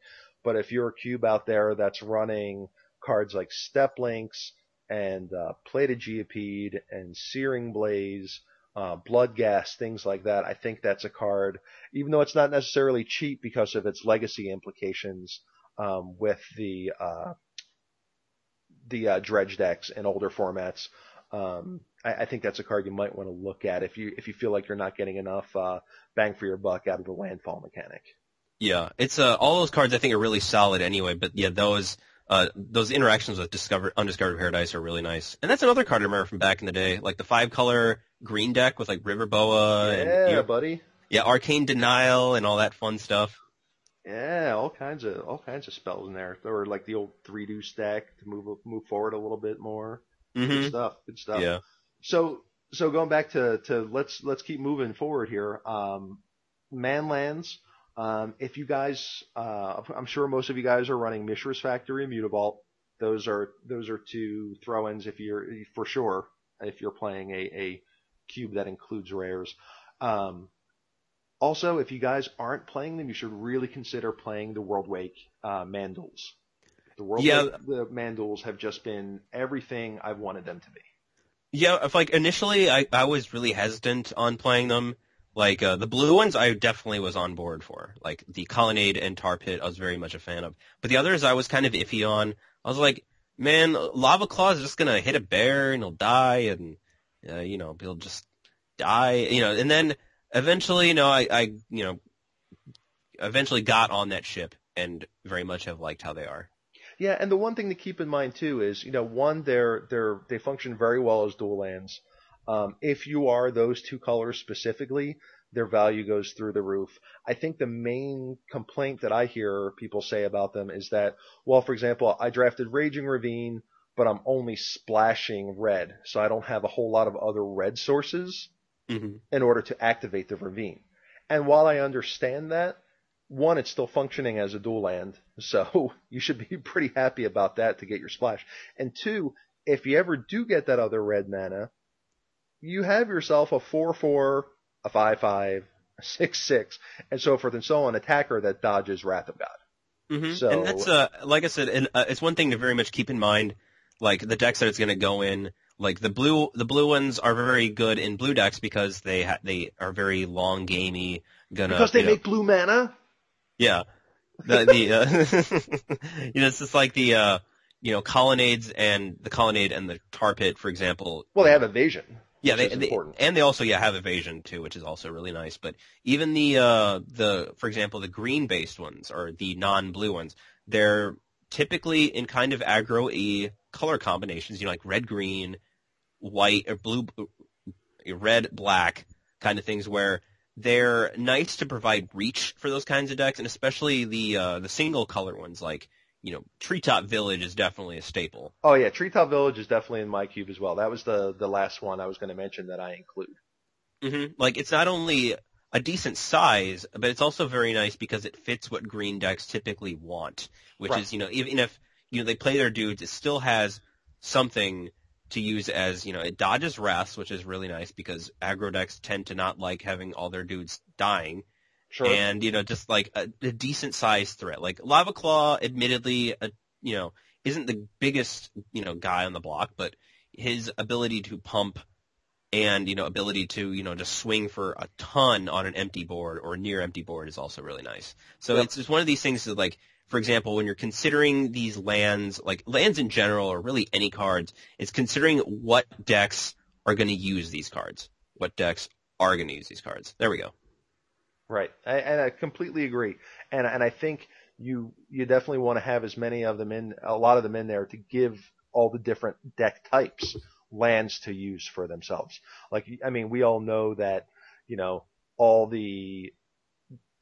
but if you're a cube out there that's running cards like Steppe Lynx and uh, Plated Geopede and Searing Blaze, uh, gas things like that, I think that's a card, even though it's not necessarily cheap because of its legacy implications um, with the uh, the uh, dredge decks in older formats. Um, I, I, think that's a card you might want to look at if you if you feel like you're not getting enough uh, bang for your buck out of the landfall mechanic. Yeah, it's uh, all those cards I think are really solid anyway. But yeah, those uh, those interactions with Discover Undiscovered Paradise are really nice. And that's another card I remember from back in the day, like the five color green deck with like River Boa yeah, and you know, buddy. Yeah, Arcane Denial and all that fun stuff. Yeah, all kinds of all kinds of spells in there. There were like the old three do stack to move move forward a little bit more. Mm-hmm. Good stuff. Good stuff. Yeah. So so going back to to let's let's keep moving forward here. Um, Manlands. Um, if you guys, uh, I'm sure most of you guys are running Mishra's Factory and Mutavault. Those are those are two throw-ins if you're for sure if you're playing a, a cube that includes rares. Um, also, if you guys aren't playing them, you should really consider playing the Worldwake uh, man duals. The World Yeah. Wake the man duals have just been everything I've wanted them to be. Yeah, if like initially I, I was really hesitant on playing them. Like uh, the blue ones, I definitely was on board for. Like the Colonnade and Tar Pit, I was very much a fan of. But the others, I was kind of iffy on. I was like, man, Lavaclaw is just gonna hit a bear and he'll die, and uh, you know he'll just die, you know. And then eventually, you know, I, I you know, eventually got on that ship and very much have liked how they are. Yeah, and the one thing to keep in mind too is, you know, one, they're they're they function very well as dual lands. Um, if you are those two colors specifically, their value goes through the roof. I think the main complaint that I hear people say about them is that, well, for example, I drafted Raging Ravine, but I'm only splashing red, so I don't have a whole lot of other red sources hmm in order to activate the ravine. And while I understand that, one, it's still functioning as a dual land, so you should be pretty happy about that to get your splash. And two, if you ever do get that other red mana, you have yourself a 4-4, a 5-5, a 6-6, and so forth and so on attacker that dodges Wrath of God. hmm So- and that's uh, like I said, and, uh, it's one thing to very much keep in mind, like the decks that it's going to go in. Like the blue, the blue ones are very good in blue decks because they ha- they are very long gamey. Gonna Because they you know- make blue mana? yeah, the the uh, you know it's just like the uh you know colonnades and the colonnade and the tar pit for example. Well, they have evasion. Yeah, they, they and they also yeah have evasion too, which is also really nice. But even the uh the for example the green based ones or the non blue ones, they're typically in kind of aggro e color combinations. You know, like red green, white or blue, uh, red black kind of things where they're nice to provide reach for those kinds of decks, and especially the uh the single color ones like you know Treetop Village is definitely a staple. Oh yeah, Treetop Village is definitely in my cube as well. That was the the last one I was going to mention that I include. hmm Like it's not only a decent size, but it's also very nice because it fits what green decks typically want, which Right. is you know even if you know they play their dudes, it still has something to use as you know it dodges wraths, which is really nice because aggro decks tend to not like having all their dudes dying, Sure. and you know just like a, a decent sized threat. Like Lavaclaw, admittedly, uh, you know isn't the biggest you know guy on the block, but his ability to pump and you know ability to you know just swing for a ton on an empty board or near empty board is also really nice. So Yep. it's just one of these things that like for example when you're considering these lands like lands in general or really any cards, it's considering what decks are going to use these cards. What decks are going to use these cards. There we go. Right, I, and I completely agree. And and I think you you definitely want to have as many of them in, a lot of them in there to give all the different deck types lands to use for themselves. Like I mean, we all know that you know all the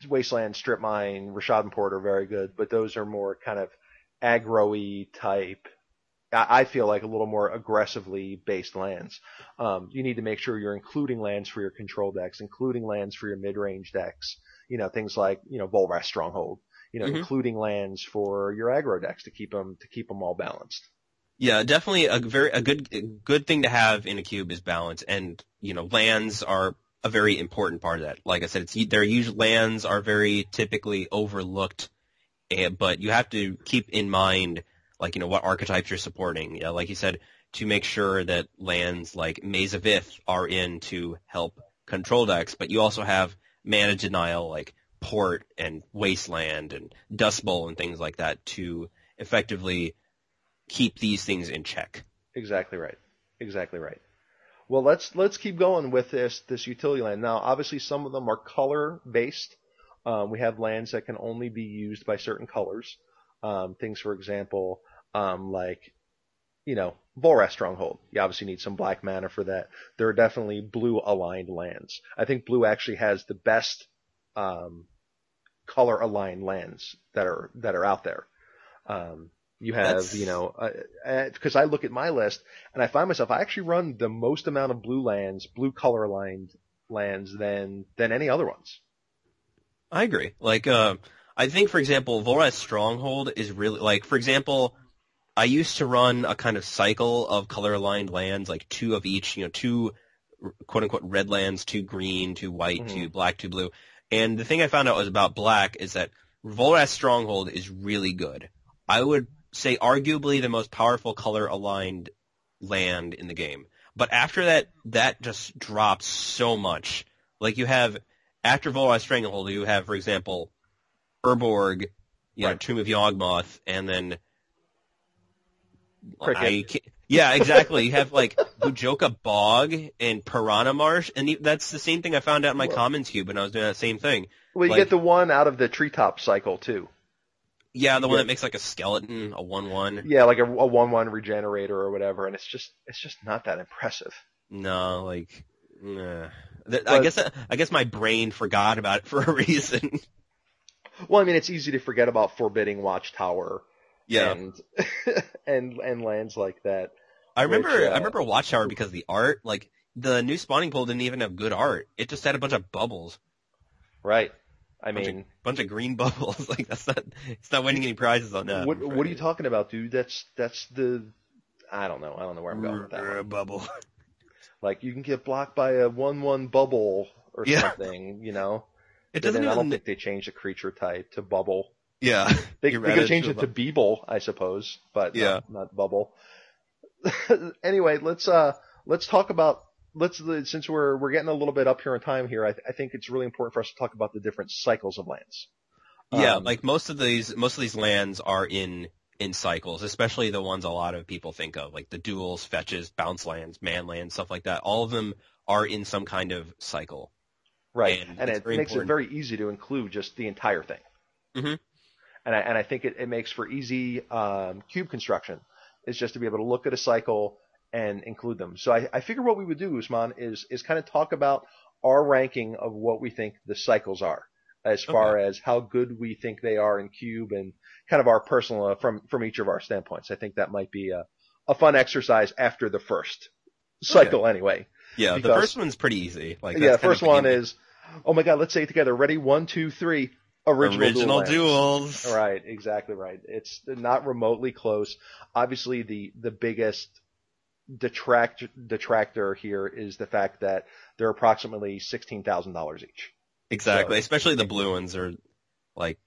Wasteland, Strip Mine, Rishadan Port are very good, but those are more kind of aggro-y type. I I feel like a little more aggressively based lands. Um, you need to make sure you're including lands for your control decks, including lands for your mid-range decks. You know, things like, you know, Volrath Stronghold. You know, Mhm. including lands for your aggro decks to keep them, to keep them all balanced. Yeah, definitely a very a good a good thing to have in a cube is balance, and you know lands are a very important part of that. Like I said, it's their usual lands are very typically overlooked, and, but you have to keep in mind like you know what archetypes you're supporting. Yeah, like you said, to make sure that lands like Maze of Ith are in to help control decks, but you also have mana denial like Port and Wasteland and Dust Bowl and things like that to effectively keep these things in check. Exactly right. Exactly right. Well, let's let's keep going with this this utility land. Now, obviously, some of them are color based. Um, we have lands that can only be used by certain colors. Um, things, for example, um, like you know, Volrath Stronghold. You obviously need some black mana for that. There are definitely blue aligned lands. I think blue actually has the best um, color aligned lands that are that are out there. Um, you have, That's- you know, because I look at my list and I find myself I actually run the most amount of blue lands, blue color aligned lands than than any other ones. I agree. Like, uh, I think, for example, Volrath Stronghold is really like, for example, I used to run a kind of cycle of color aligned lands, like two of each, you know, two quote unquote red lands, two green, two white, Mhm. two black, two blue. And the thing I found out was about black is that Volrath Stronghold is really good. I would say arguably the most powerful color aligned land in the game. But after that, that just drops so much. Like you have, after Volrath Stranglehold, you have, for example, Urborg, you know, Tomb of Yawgmoth, and then yeah, exactly. You have like Bojuka Bog and Piranha Marsh, and that's the same thing I found out in my Well- Commons Cube when I was doing that same thing. Well, you Like- get the one out of the treetop cycle too. Yeah, the one Yeah. that makes like a skeleton, a one-one. Yeah, like a, a one-one regenerator or whatever, and it's just it's just not that impressive. No, like, nah. Th- I guess I guess my brain forgot about it for a reason. Well, I mean, it's easy to forget about Forbidding Watchtower yeah, and and and lands like that. I remember. which, uh, I remember Watchtower because the art. Like the new spawning pool didn't even have good art. It just had a bunch of bubbles, Right. I Bunch of- mean, bunch of green bubbles. like that's not. It's not winning any prizes on that. what what are you talking about, dude? That's that's the I don't know. I don't know where I'm going with that. Bubble. Like you can get blocked by a one-one bubble or Yeah. something, you know. It doesn't then I don't think they changed the creature type to bubble. Yeah. They, they could change to it to Beeble, I suppose, but Yeah. not, not bubble. anyway, let's uh let's talk about let's since we're we're getting a little bit up here in time here. I, th- I think it's really important for us to talk about the different cycles of lands. Yeah, Um, like most of these, most of these lands are in in cycles, especially the ones a lot of people think of, like the duals, fetches, bounce lands, man lands, stuff like that. All of them are in some kind of cycle. Right, And and, it makes important. it very easy to include just the entire thing. Mhm. And I, and I think it, it makes for easy um, cube construction. Is just to be able to look at a cycle and include them. So I, I figure what we would do, Usman, is is kind of talk about our ranking of what we think the cycles are, as far as how good we think they are in cube, and kind of our personal uh, from from each of our standpoints. I think that might be a a fun exercise after the first cycle, anyway. Yeah, the first one's pretty easy. Like yeah, the first one is, oh my god, let's say it together. Ready? One, two, three. Original, original dual. duals. Right, exactly right. It's not remotely close. Obviously, the the biggest detract detractor here is the fact that they're approximately sixteen thousand dollars each. Exactly. So- Especially the blue ones are like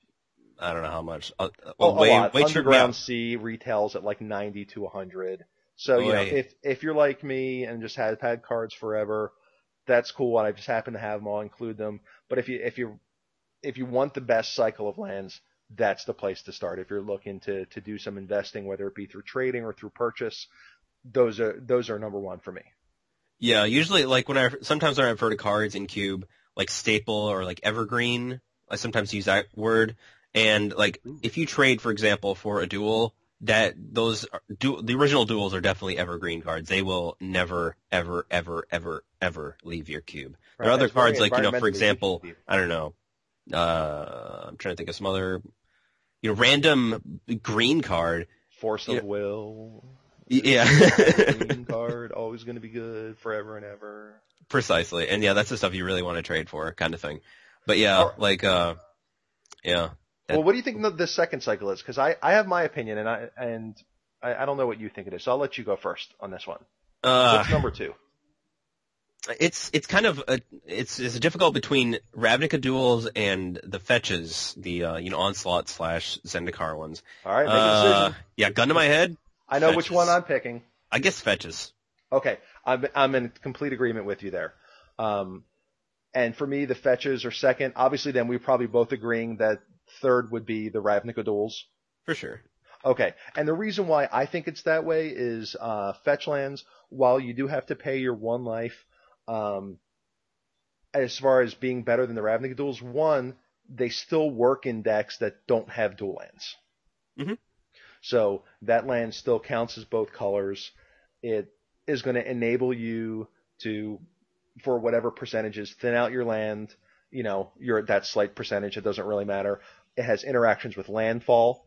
I don't know how much. Uh, Oh, well, way, a lot. way too Underground Sea retails at like ninety to hundred. So you know, if if you're like me and just had had cards forever, that's cool. And I just happen to have them all, include them. But if you if you if you want the best cycle of lands, that's the place to start. If you're looking to to do some investing, whether it be through trading or through purchase, those are those are number one for me. Yeah, usually like when I sometimes when I refer to cards in Cube, like staple or like evergreen, I sometimes use that word. And like if you trade, for example, for a dual, that those are, du- the original duals are definitely evergreen cards. They will never, ever, ever, ever, ever leave your cube. There are other cards like you know, for example. I don't know. Uh, I'm trying to think of some other. you know random green card. Force of Yeah. will. Yeah, Green card, always going to be good forever and ever. precisely. And yeah, that's the stuff you really want to trade for, kind of thing. But yeah, Alright. like uh, yeah, That- Well, what do you think the, the second cycle is? Because I, I have my opinion, and I and I, I don't know what you think it is. So I'll let you go first on this one. uh, What's number two? it's it's kind of a, it's it's difficult between Ravnica duals and the fetches, the uh, you know onslaught slash Zendikar ones. All right, make a Uh, decision. yeah, gun to my head. I know which one I'm picking. I guess fetches. Okay, I'm I'm in complete agreement with you there. Um, and for me, the fetches are second. Obviously, then we're probably both agreeing that third would be the Ravnica duals. For sure. Okay, and the reason why I think it's that way is uh, fetch lands. While you do have to pay your one life, um, as far as being better than the Ravnica duals, one they still work in decks that don't have dual lands. Mhm. So that land still counts as both colors. It is going to enable you to, for whatever percentages, thin out your land. You know, you're at that slight percentage. It doesn't really matter. It has interactions with landfall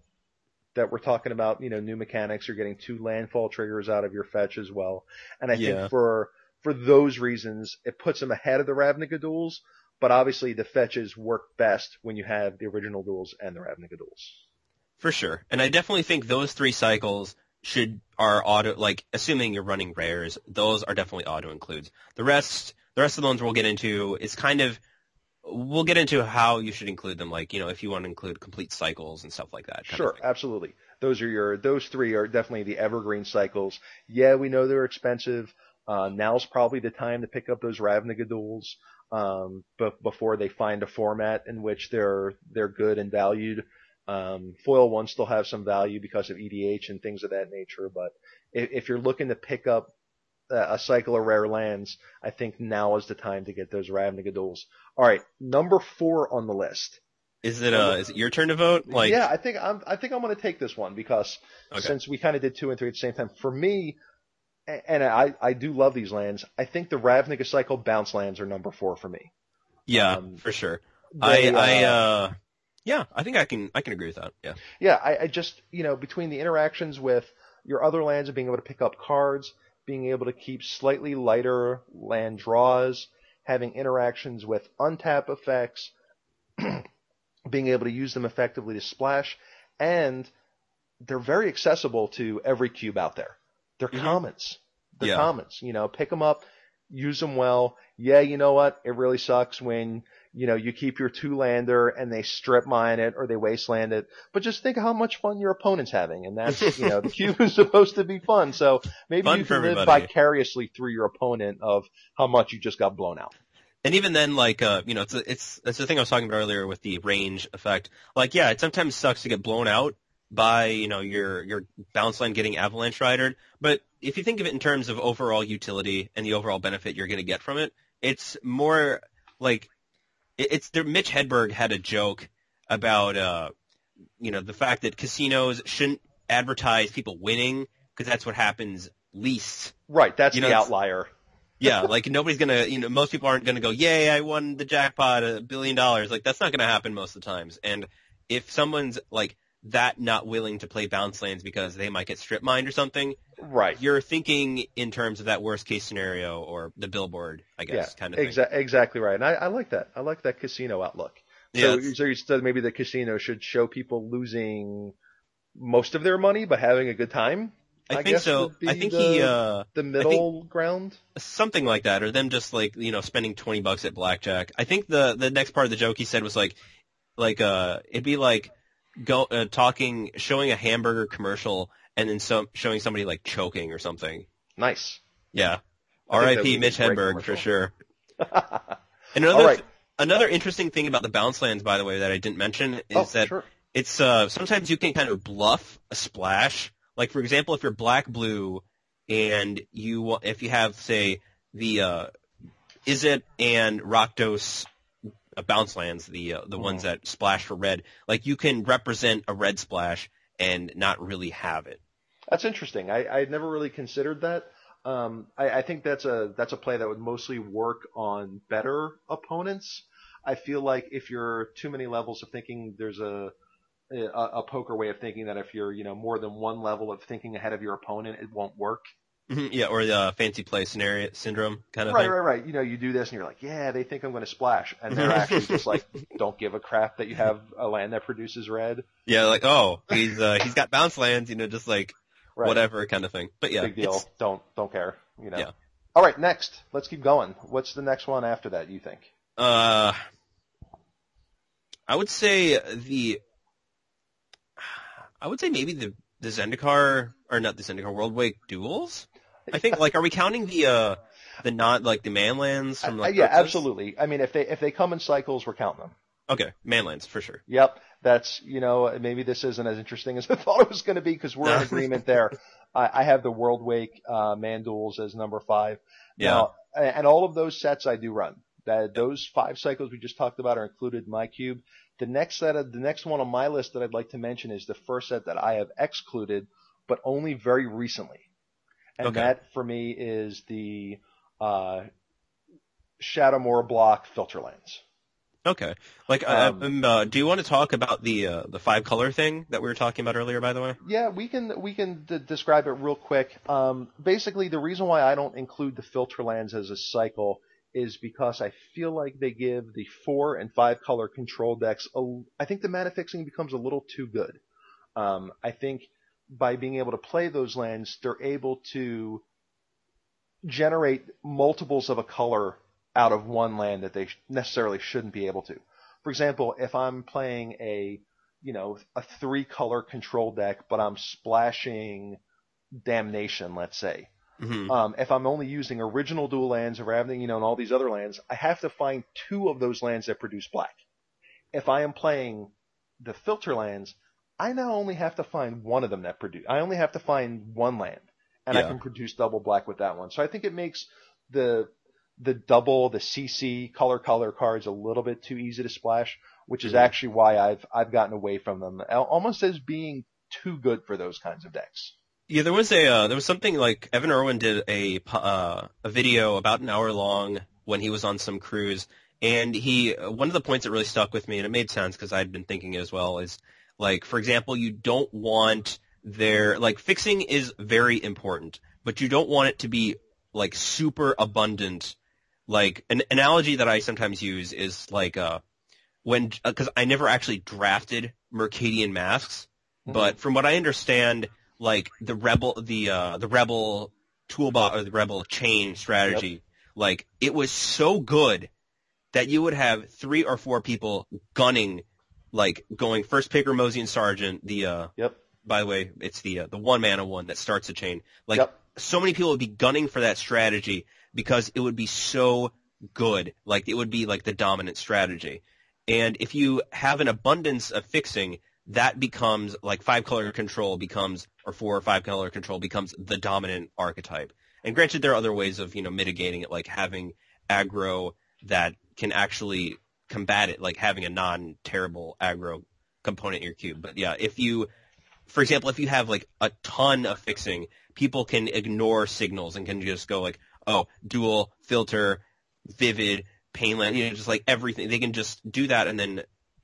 that we're talking about, you know, new mechanics. You're getting two landfall triggers out of your fetch as well. And I Yeah. think for for those reasons, it puts them ahead of the Ravnica duals. But obviously, the fetches work best when you have the original duals and the Ravnica duals. For sure. And I definitely think those three cycles should are auto like assuming you're running rares, those are definitely auto includes. The rest the rest of the ones we'll get into is kind of we'll get into how you should include them, like, you know, if you want to include complete cycles and stuff like that. Sure, absolutely. Those are your those three are definitely the evergreen cycles. Yeah, we know they're expensive. Uh, now's probably the time to pick up those Ravnica duals, um, but before they find a format in which they're they're good and valued. Um, foil ones still have some value because of EDH and things of that nature, but if, if you're looking to pick up a, a cycle of rare lands, I think now is the time to get those Ravnica duals. All right, number four on the list. Is it uh is it your turn to vote? Like yeah, I think I'm I think I'm going to take this one because Okay. since we kind of did two and three at the same time, for me, and I I do love these lands. I think the Ravnica cycle bounce lands are number four for me. Yeah, um, for sure. They, I I uh, uh yeah, I think I can I can agree with that. Yeah. yeah, I, I just you know between the interactions with your other lands and being able to pick up cards, being able to keep slightly lighter land draws, having interactions with untap effects, being able to use them effectively to splash, and they're very accessible to every cube out there. They're Mhm. commons. They're Yeah. commons. You know, pick them up, use them well. Yeah, you know what? It really sucks when you know you keep your two lander and they strip mine it or they wasteland it. But just think how much fun your opponent's having, and that's you know the cube is supposed to be fun. So maybe Fun you can live vicariously through your opponent of how much you just got blown out. And even then, like, uh, you know, it's, it's, it's the thing I was talking about earlier with the range effect. Like, yeah, it sometimes sucks to get blown out by, you know, your, your bounce line getting avalanche ridered. But if you think of it in terms of overall utility and the overall benefit you're going to get from it, it's more like, it, it's there, Mitch Hedberg had a joke about, uh, you know, the fact that casinos shouldn't advertise people winning because that's what happens least Right, that's You know, the outlier. yeah, like nobody's gonna, you know, most people aren't gonna go, yay, I won the jackpot, a billion dollars. Like that's not gonna happen most of the times. And if someone's like that not willing to play bounce lanes because they might get strip mined or something, Right. you're thinking in terms of that worst case scenario or the billboard, I guess, yeah, kind of thing. exa- exactly right. And I, I like that. I like that casino outlook. Yeah, So, it's- so you said maybe the casino should show people losing most of their money but having a good time. I, I think so. I think the- he, uh, The middle ground. something like that, or them just like you know spending twenty bucks at blackjack. I think the the next part of the joke he said was like, like uh, it'd be like go uh, talking, showing a hamburger commercial, and then some showing somebody like choking or something. Nice. Yeah, I think that would R.I.P. Mitch Hedberg for sure. Another right. another interesting thing about the bounce lands, by the way, that I didn't mention is Oh, that sure. it's uh sometimes you can kind of bluff a splash. Like for example, if you're black blue and you if you have say the uh Izzet and Rakdos bounce lands the uh, the ones that splash for red, like you can represent a red splash and not really have it. That's interesting. I I never really considered that. Um, I, I think that's a that's a play that would mostly work on better opponents. I feel like if you're too many levels of thinking there's a a, a poker way of thinking that if you're you know more than one level of thinking ahead of your opponent, it won't work. Mhm, yeah, or the uh, fancy play scenario syndrome kind of Right, thing. right, right. You know, you do this and you're like, yeah, they think I'm going to splash, and they're actually just like, don't give a crap that you have a land that produces red. Yeah, like oh, he's uh, he's got bounce lands, you know, just like Right. whatever kind of thing. But yeah, Big deal. it's- Don't don't care. You know. Yeah. All right, next. Let's keep going. What's the next one after that? You think? Uh, I would say the, I would say maybe the the Zendikar or not the Zendikar Worldwake duals. I think like are we counting the uh the not like the manlands from Uh, like yeah, Urza's? absolutely. I mean, if they if they come in cycles, we're counting them. Okay, manlands for sure. Yep, that's you know maybe this isn't as interesting as I thought it was going to be because we're in agreement there. I, I have the Worldwake uh, Man as number five. Yeah. Now, and all of those sets I do run. That those five cycles we just talked about are included in my cube. The next set of the next one on my list that I'd like to mention is the first set that I have excluded, but only very recently, and Okay. that for me is the uh, Shadowmoor block filter lens. Okay, like uh, Um, um, uh, do you want to talk about the uh, the five color thing that we were talking about earlier? By the way. Yeah, we can we can d- describe it real quick. Um, basically, the reason why I don't include the filter lands as a cycle is because I feel like they give the four and five color control decks. A, I think the mana fixing becomes a little too good. Um, I think by being able to play those lands, they're able to generate multiples of a color out of one land that they necessarily shouldn't be able to. For example, if I'm playing a you know, a three color control deck, but I'm splashing damnation, let's say. hmm Um, if I'm only using original dual lands or having, you know, and all these other lands, I have to find two of those lands that produce black. If I am playing the filter lands, I now only have to find one of them that produce. I only have to find one land, and I can produce double black with that one. So I think it makes the the double, the CC color color cards a little bit too easy to splash, which is Mhm. actually why I've I've gotten away from them, almost as being too good for those kinds of decks. Yeah, there was a uh, there was something like Evan Erwin did a uh, a video about an hour long when he was on some cruise, and he one of the points that really stuck with me, and it made sense because I'd been thinking it as well, is like for example, you don't want their like fixing is very important, but you don't want it to be like super abundant. Like an analogy that I sometimes use is like uh when because I never actually drafted Mercadian Masques, but from what I understand, like the rebel the uh the rebel toolbox or the rebel chain strategy, like it was so good that you would have three or four people gunning, like going first pick Ramosian Sergeant. The uh Yep. by the way, it's the uh, the one mana one that starts a chain. Like Yep. so many people would be gunning for that strategy because it would be so good. Like it would be like the dominant strategy. And if you have an abundance of fixing, that becomes like five color control becomes or four or five color control becomes the dominant archetype. And granted there are other ways of, you know, mitigating it like having aggro that can actually combat it, like having a non terrible aggro component in your cube. But yeah, if you for example, if you have like a ton of fixing, people can ignore signals and can just go like, oh, dual, filter, vivid, painland, you know, just like everything. They can just do that and then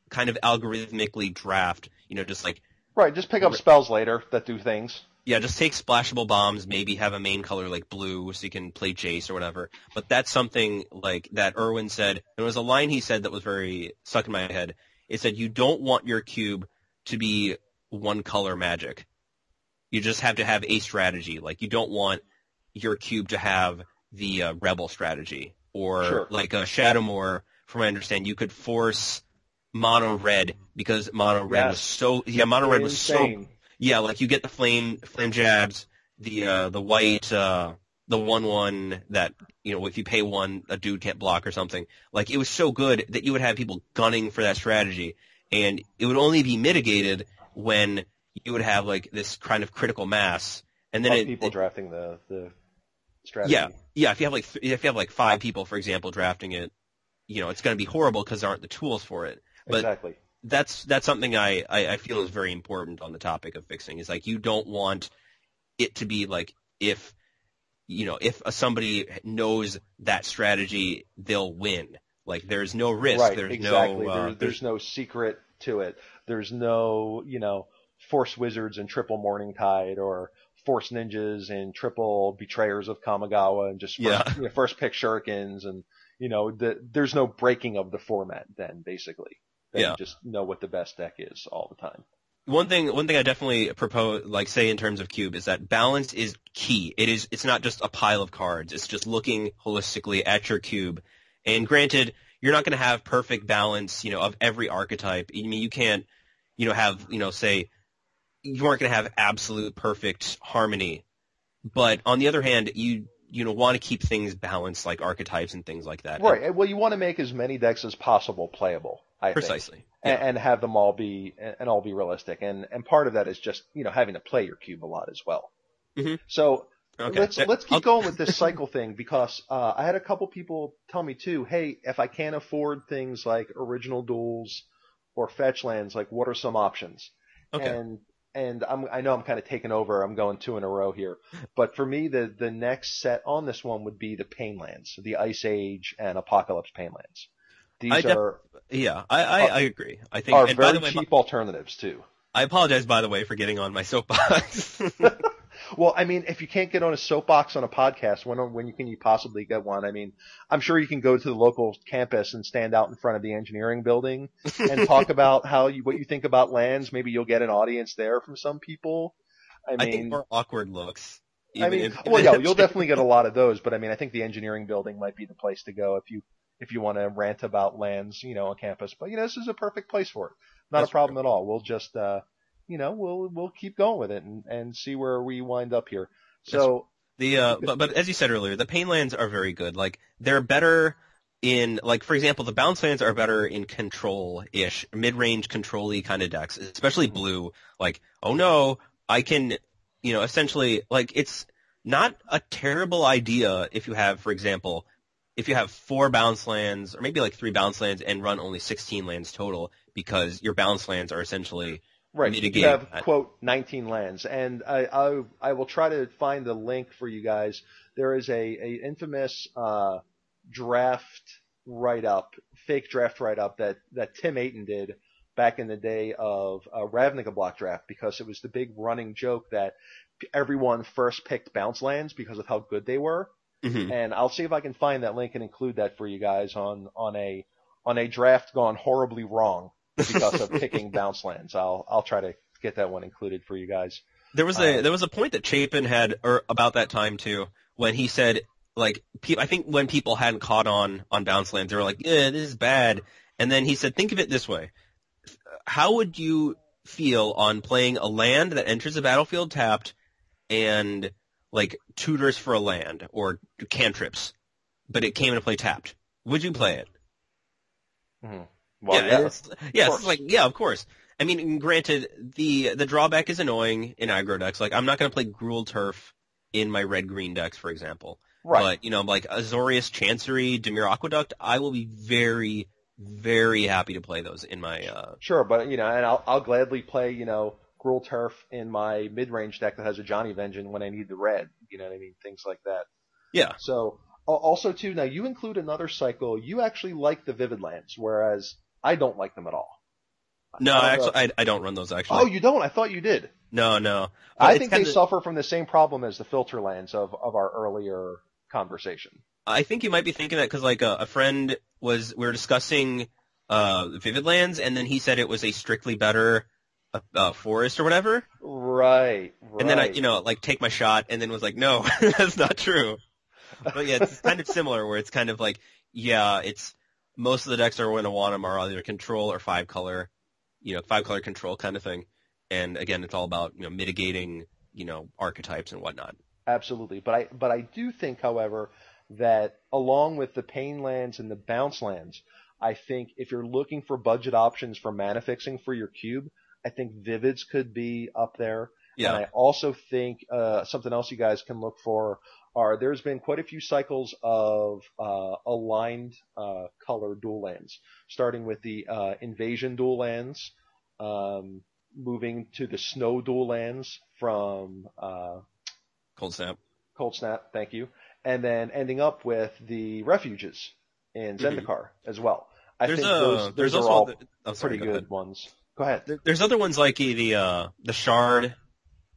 kind of algorithmically draft, you know, just like, Right. Just pick up spells later that do things. Yeah, just take splashable bombs, maybe have a main color like blue so you can play Jace or whatever. But that's something like that Erwin said. There was a line he said that was very stuck in my head. It said, you don't want your cube to be one color magic. You just have to have a strategy. Like you don't want your cube to have the uh, rebel strategy or Sure. like a Shadowmoor. From what I understand, you could force mono red because mono red was so yeah mono red was so. Yeah, like you get the flame flame jabs, the uh the white uh the one one that you know if you pay one a dude can't block or something. Like it was so good that you would have people gunning for that strategy, and it would only be mitigated when you would have like this kind of critical mass, and then it, people it- drafting the the strategy. yeah yeah if you have like th- if you have like five people for example drafting it, you know it's going to be horrible because there aren't the tools for it. But exactly. That's that's something I, I I feel is very important on the topic of fixing. Is like you don't want it to be like if you know if somebody knows that strategy, they'll win. Like there's no risk. right. There's exactly. no uh, there, there's there's no secret to it. There's no, you know, Force Wizards and triple Morningtide or Force Ninjas and triple Betrayers of Kamigawa and just first, Yeah. you know, first pick Shurikens and, you know, the, there's no breaking of the format then, basically. Then Yeah. Just know what the best deck is all the time. one thing one thing I definitely propose like say in terms of cube is that balance is key. It is it's not just a pile of cards. It's just looking holistically at your cube. And granted, you're not going to have perfect balance, you know, of every archetype. I mean, you can't, you know, have, you know, say you aren't going to have absolute perfect harmony. But on the other hand, you you know want to keep things balanced like archetypes and things like that. Right. Well, you want to make as many decks as possible playable. I. Precisely. and, Yeah. and have them all be and all be realistic. And and part of that is just you know having to play your cube a lot as well. Mhm. So Okay. let's let's keep I'll- going with this cycle thing because uh, I had a couple people tell me too. Hey, if I can't afford things like original duels or fetch lands, like what are some options? Okay. And and I'm I know I'm kind of taking over. I'm going two in a row here, but for me the the next set on this one would be the pain lands, the Ice Age and Apocalypse pain lands. These I def- are yeah, I, I, I agree. I think are and by very the way, cheap alternatives too. I apologize by the way for getting on my soapbox. Well, I mean, if you can't get on a soapbox on a podcast, when when can you possibly get one? I mean, I'm sure you can go to the local campus and stand out in front of the engineering building and talk about how you what you think about lands. Maybe you'll get an audience there from some people. I I mean, think more awkward looks. I mean, if- well, yeah, you'll definitely get a lot of those, but I mean, I think the engineering building might be the place to go if you if you want to rant about lands, you know, on campus. But you know, this is a perfect place for it. Not That's a problem at all. We'll just, uh, you know, we'll we'll keep going with it and and see where we wind up here. So The uh, but but as you said earlier, the pain lands are very good. Like they're better in like for example, the bounce lands are better in control ish, mid range control-y kind of decks, especially blue. Like oh no, I can, you know, essentially like it's not a terrible idea if you have, for example, if you have four bounce lands or maybe like three bounce lands and run only 16 lands total because your bounce lands are essentially Right. You have that. quote 19 lands, and I, I I will try to find the link for you guys. There is a a infamous uh, draft write up, fake draft write up that that Tim Aten did back in the day of uh, Ravnica block draft because it was the big running joke that everyone first picked bounce lands because of how good they were. Mhm. And I'll see if I can find that link and include that for you guys on on a on a draft gone horribly wrong because of picking bounce lands. I'll I'll try to get that one included for you guys. There was a Uh, there was a point that Chapin had or about that time too when he said like pe- I think when people hadn't caught on on bounce lands they were like yeah this is bad and then he said think of it this way how would you feel on playing a land that enters the battlefield tapped and like tutors for a land or cantrips but it came into play tapped would you play it Well, yeah, yeah, it's, yeah, it's like yeah, of course. I mean, granted, the the drawback is annoying in aggro decks. Like, I'm not going to play Gruul Turf in my red green decks, for example. right. But you know, like Azorius Chancery, Dimir Aqueduct, I will be very, very happy to play those in my. uh Sure, but you know, and I'll I'll gladly play you know Gruul Turf in my mid range deck that has a Johnny Vengeance when I need the red. You know what I mean? Things like that. Yeah, So also too, now you include another cycle. You actually like the Vivid Lands, whereas I don't like them at all. no, I actually, I I don't run those actually. oh, you don't? I thought you did. no, no. But I think they kinda- suffer from the same problem as the filter lands of, of our earlier conversation. I think you might be thinking that because like a, a friend was we were discussing uh Vivid Lands, and then he said it was a strictly better uh, uh, forest or whatever. Right, right. And then I, you know, like take my shot and then was like, no, that's not true. But yeah, it's kind of similar where it's kind of like, yeah, it's most of the decks are going to want them are either control or five color, you know, five color control kind of thing. And again, it's all about, you know, mitigating, you know, archetypes and whatnot. Absolutely, but I but I do think, however, that along with the pain lands and the bounce lands, I think if you're looking for budget options for mana fixing for your cube, I think Vivids could be up there. And I also think uh, something else you guys can look for are there's been quite a few cycles of uh, aligned uh, color dual lands, starting with the uh, invasion dual lands, um, moving to the snow dual lands from uh, Coldsnap. Cold Snap, thank you, and then ending up with the refuges in Mhm. Zendikar as well. I there's think a those, those there's are also all the, oh, sorry, pretty go good ahead. ones. Go ahead. There's other ones like the uh the shard,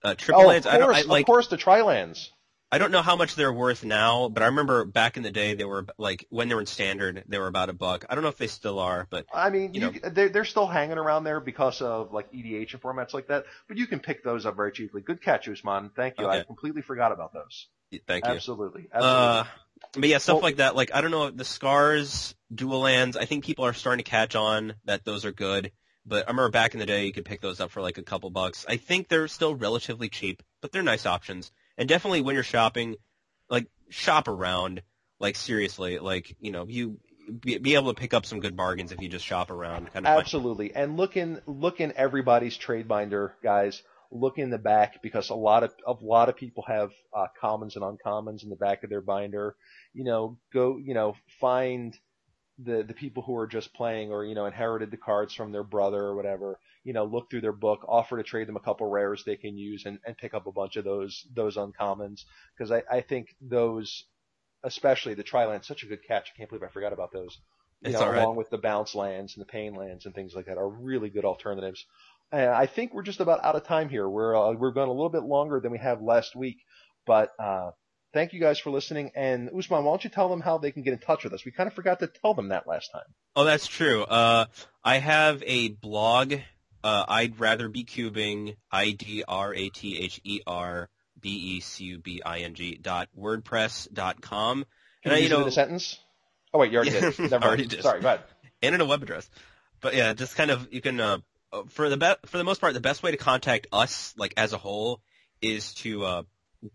uh, triple Oh, of lands. I don't course, I, of like. course, the Trilands. I don't know how much they're worth now, but I remember back in the day they were like when they were in standard they were about a buck. I don't know if they still are, but I mean, You you, they're, they're still hanging around there because of like EDH and formats like that, but you can pick those up very cheaply. Good catch, Usman. Thank you. I completely forgot about those. thank you. Absolutely. Absolutely. Uh, but yeah, stuff Well- like that. Like I don't know the scars, dual lands. I think people are starting to catch on that those are good. But I remember back in the day you could pick those up for like a couple bucks. I think they're still relatively cheap, but they're nice options. And definitely when you're shopping, like shop around. Like seriously, like you know you be, be able to pick up some good bargains if you just shop around. Kind of Absolutely. And look in look in everybody's trade binder, guys. Look in the back because a lot of a lot of people have uh, commons and uncommons in the back of their binder. You know, go you know find the the people who are just playing or you know inherited the cards from their brother or whatever. You know, look through their book, offer to trade them a couple rares they can use, and, and pick up a bunch of those those uncommons because I, I think those, especially the Triland, such a good catch. I can't believe I forgot about those you It's know, right. along with the bounce lands and the pain lands and things like that are really good alternatives. And I think we're just about out of time here. We're uh, we're going a little bit longer than we have last week, but uh, thank you guys for listening. And Usman, why don't you tell them how they can get in touch with us? We kind of forgot to tell them that last time. Oh, that's true. Uh, I have a blog. Uh, I'd rather be cubing. I D R A T H E R B E C U B I N G dot wordpress dot com. Can And I, you you use it in know, a sentence? Oh wait, you already did. Never mind. Did. Sorry, go ahead. and in a web address. But yeah, just kind of you can uh, for the be- for the most part, the best way to contact us like as a whole is to uh,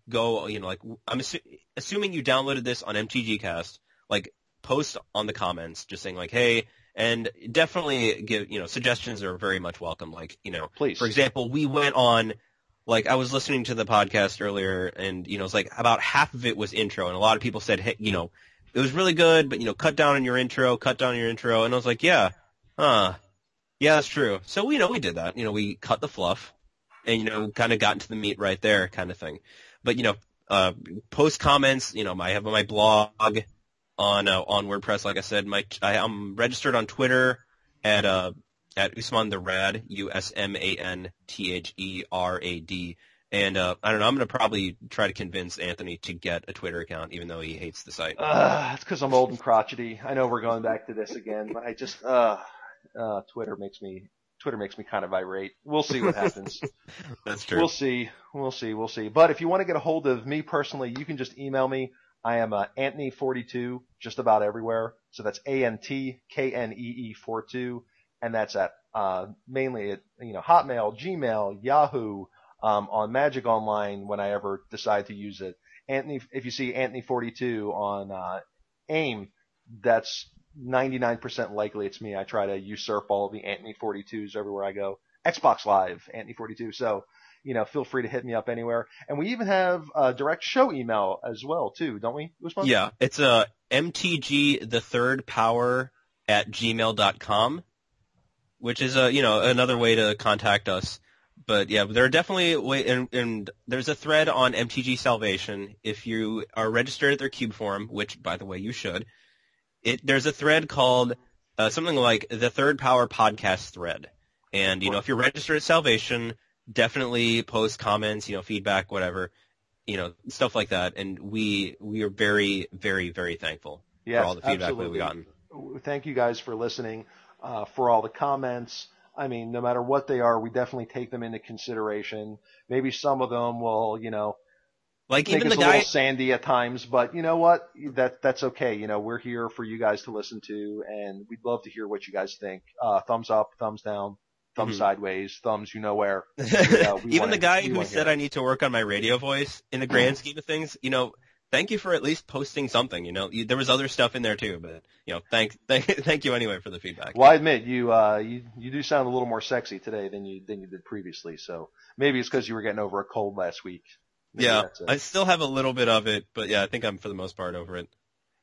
go. You know, like I'm assu- assuming you downloaded this on MTGcast. Like post on the comments, just saying like, hey, and definitely give you know suggestions are very much welcome. Like you know, Please. for example, we went on. Like I was listening to the podcast earlier, and you know, it's like about half of it was intro, and a lot of people said, "Hey, you know, it was really good, but you know, cut down on your intro, cut down on your intro." And I was like, "Yeah, huh, yeah, that's true." So you know, we did that. You know, we cut the fluff, and you know, kind of got into the meat right there, kind of thing. But you know, uh, post comments. You know, I have my blog on uh, on WordPress. Like I said, my I, I'm registered on Twitter at uh at Usman the Rad, U S M A N T H E R A D. And uh, I don't know. I'm gonna probably try to convince Anthony to get a Twitter account, even though he hates the site. Uh, it's because I'm old and crotchety. I know we're going back to this again, but I just uh, uh, Twitter makes me Twitter makes me kind of irate. We'll see what happens. That's true. We'll see. We'll see. We'll see. But if you want to get a hold of me personally, you can just email me. I am uh, Antknee42 just about everywhere. So that's A N T K N E E 42, and that's at uh, mainly at you know Hotmail, Gmail, Yahoo, um, on Magic Online when I ever decide to use it. Anthony, if you see Antknee42 on uh, AIM, that's 99% likely it's me. I try to usurp all the Anthony 42s everywhere I go. Xbox Live, Anthony 42. So, you know, feel free to hit me up anywhere. And we even have a direct show email as well, too, don't we? Yeah, it's uh, mtg the third power at gmail.com, which is a you know another way to contact us. But yeah, there are definitely way and, and there's a thread on MTG Salvation if you are registered at their cube forum, which by the way you should. It there's a thread called uh, something like the Third Power Podcast thread, and you know if you're registered at Salvation, definitely post comments, you know feedback, whatever, you know stuff like that, and we we are very very very thankful Yes, for all the feedback absolutely. we've gotten. Thank you guys for listening, uh, for all the comments. I mean, no matter what they are, we definitely take them into consideration. Maybe some of them will, you know, Like make even the a guy, little sandy at times, but you know what? That that's okay. You know, we're here for you guys to listen to, and we'd love to hear what you guys think. Uh, thumbs up, thumbs down, thumbs Mhm. sideways, thumbs you know where. Yeah, we even wanna- the guy who said I need to work on my radio voice, in the grand scheme of things, you know, thank you for at least posting something. You know, you, there was other stuff in there too, but you know, thank thank thank you anyway for the feedback. Well, I admit you uh you you do sound a little more sexy today than you than you did previously. So maybe it's because you were getting over a cold last week. Maybe yeah. I still have a little bit of it, but yeah, I think I'm for the most part over it.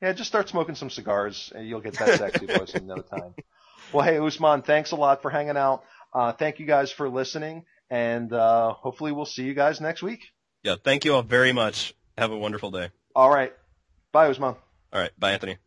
Yeah, just start smoking some cigars and you'll get that sexy voice in no time. Well, hey, Usman, thanks a lot for hanging out. Uh, thank you guys for listening and, uh, hopefully we'll see you guys next week. Yeah, thank you all very much. Have a wonderful day. All right. Bye, Usman. All right, bye, Anthony.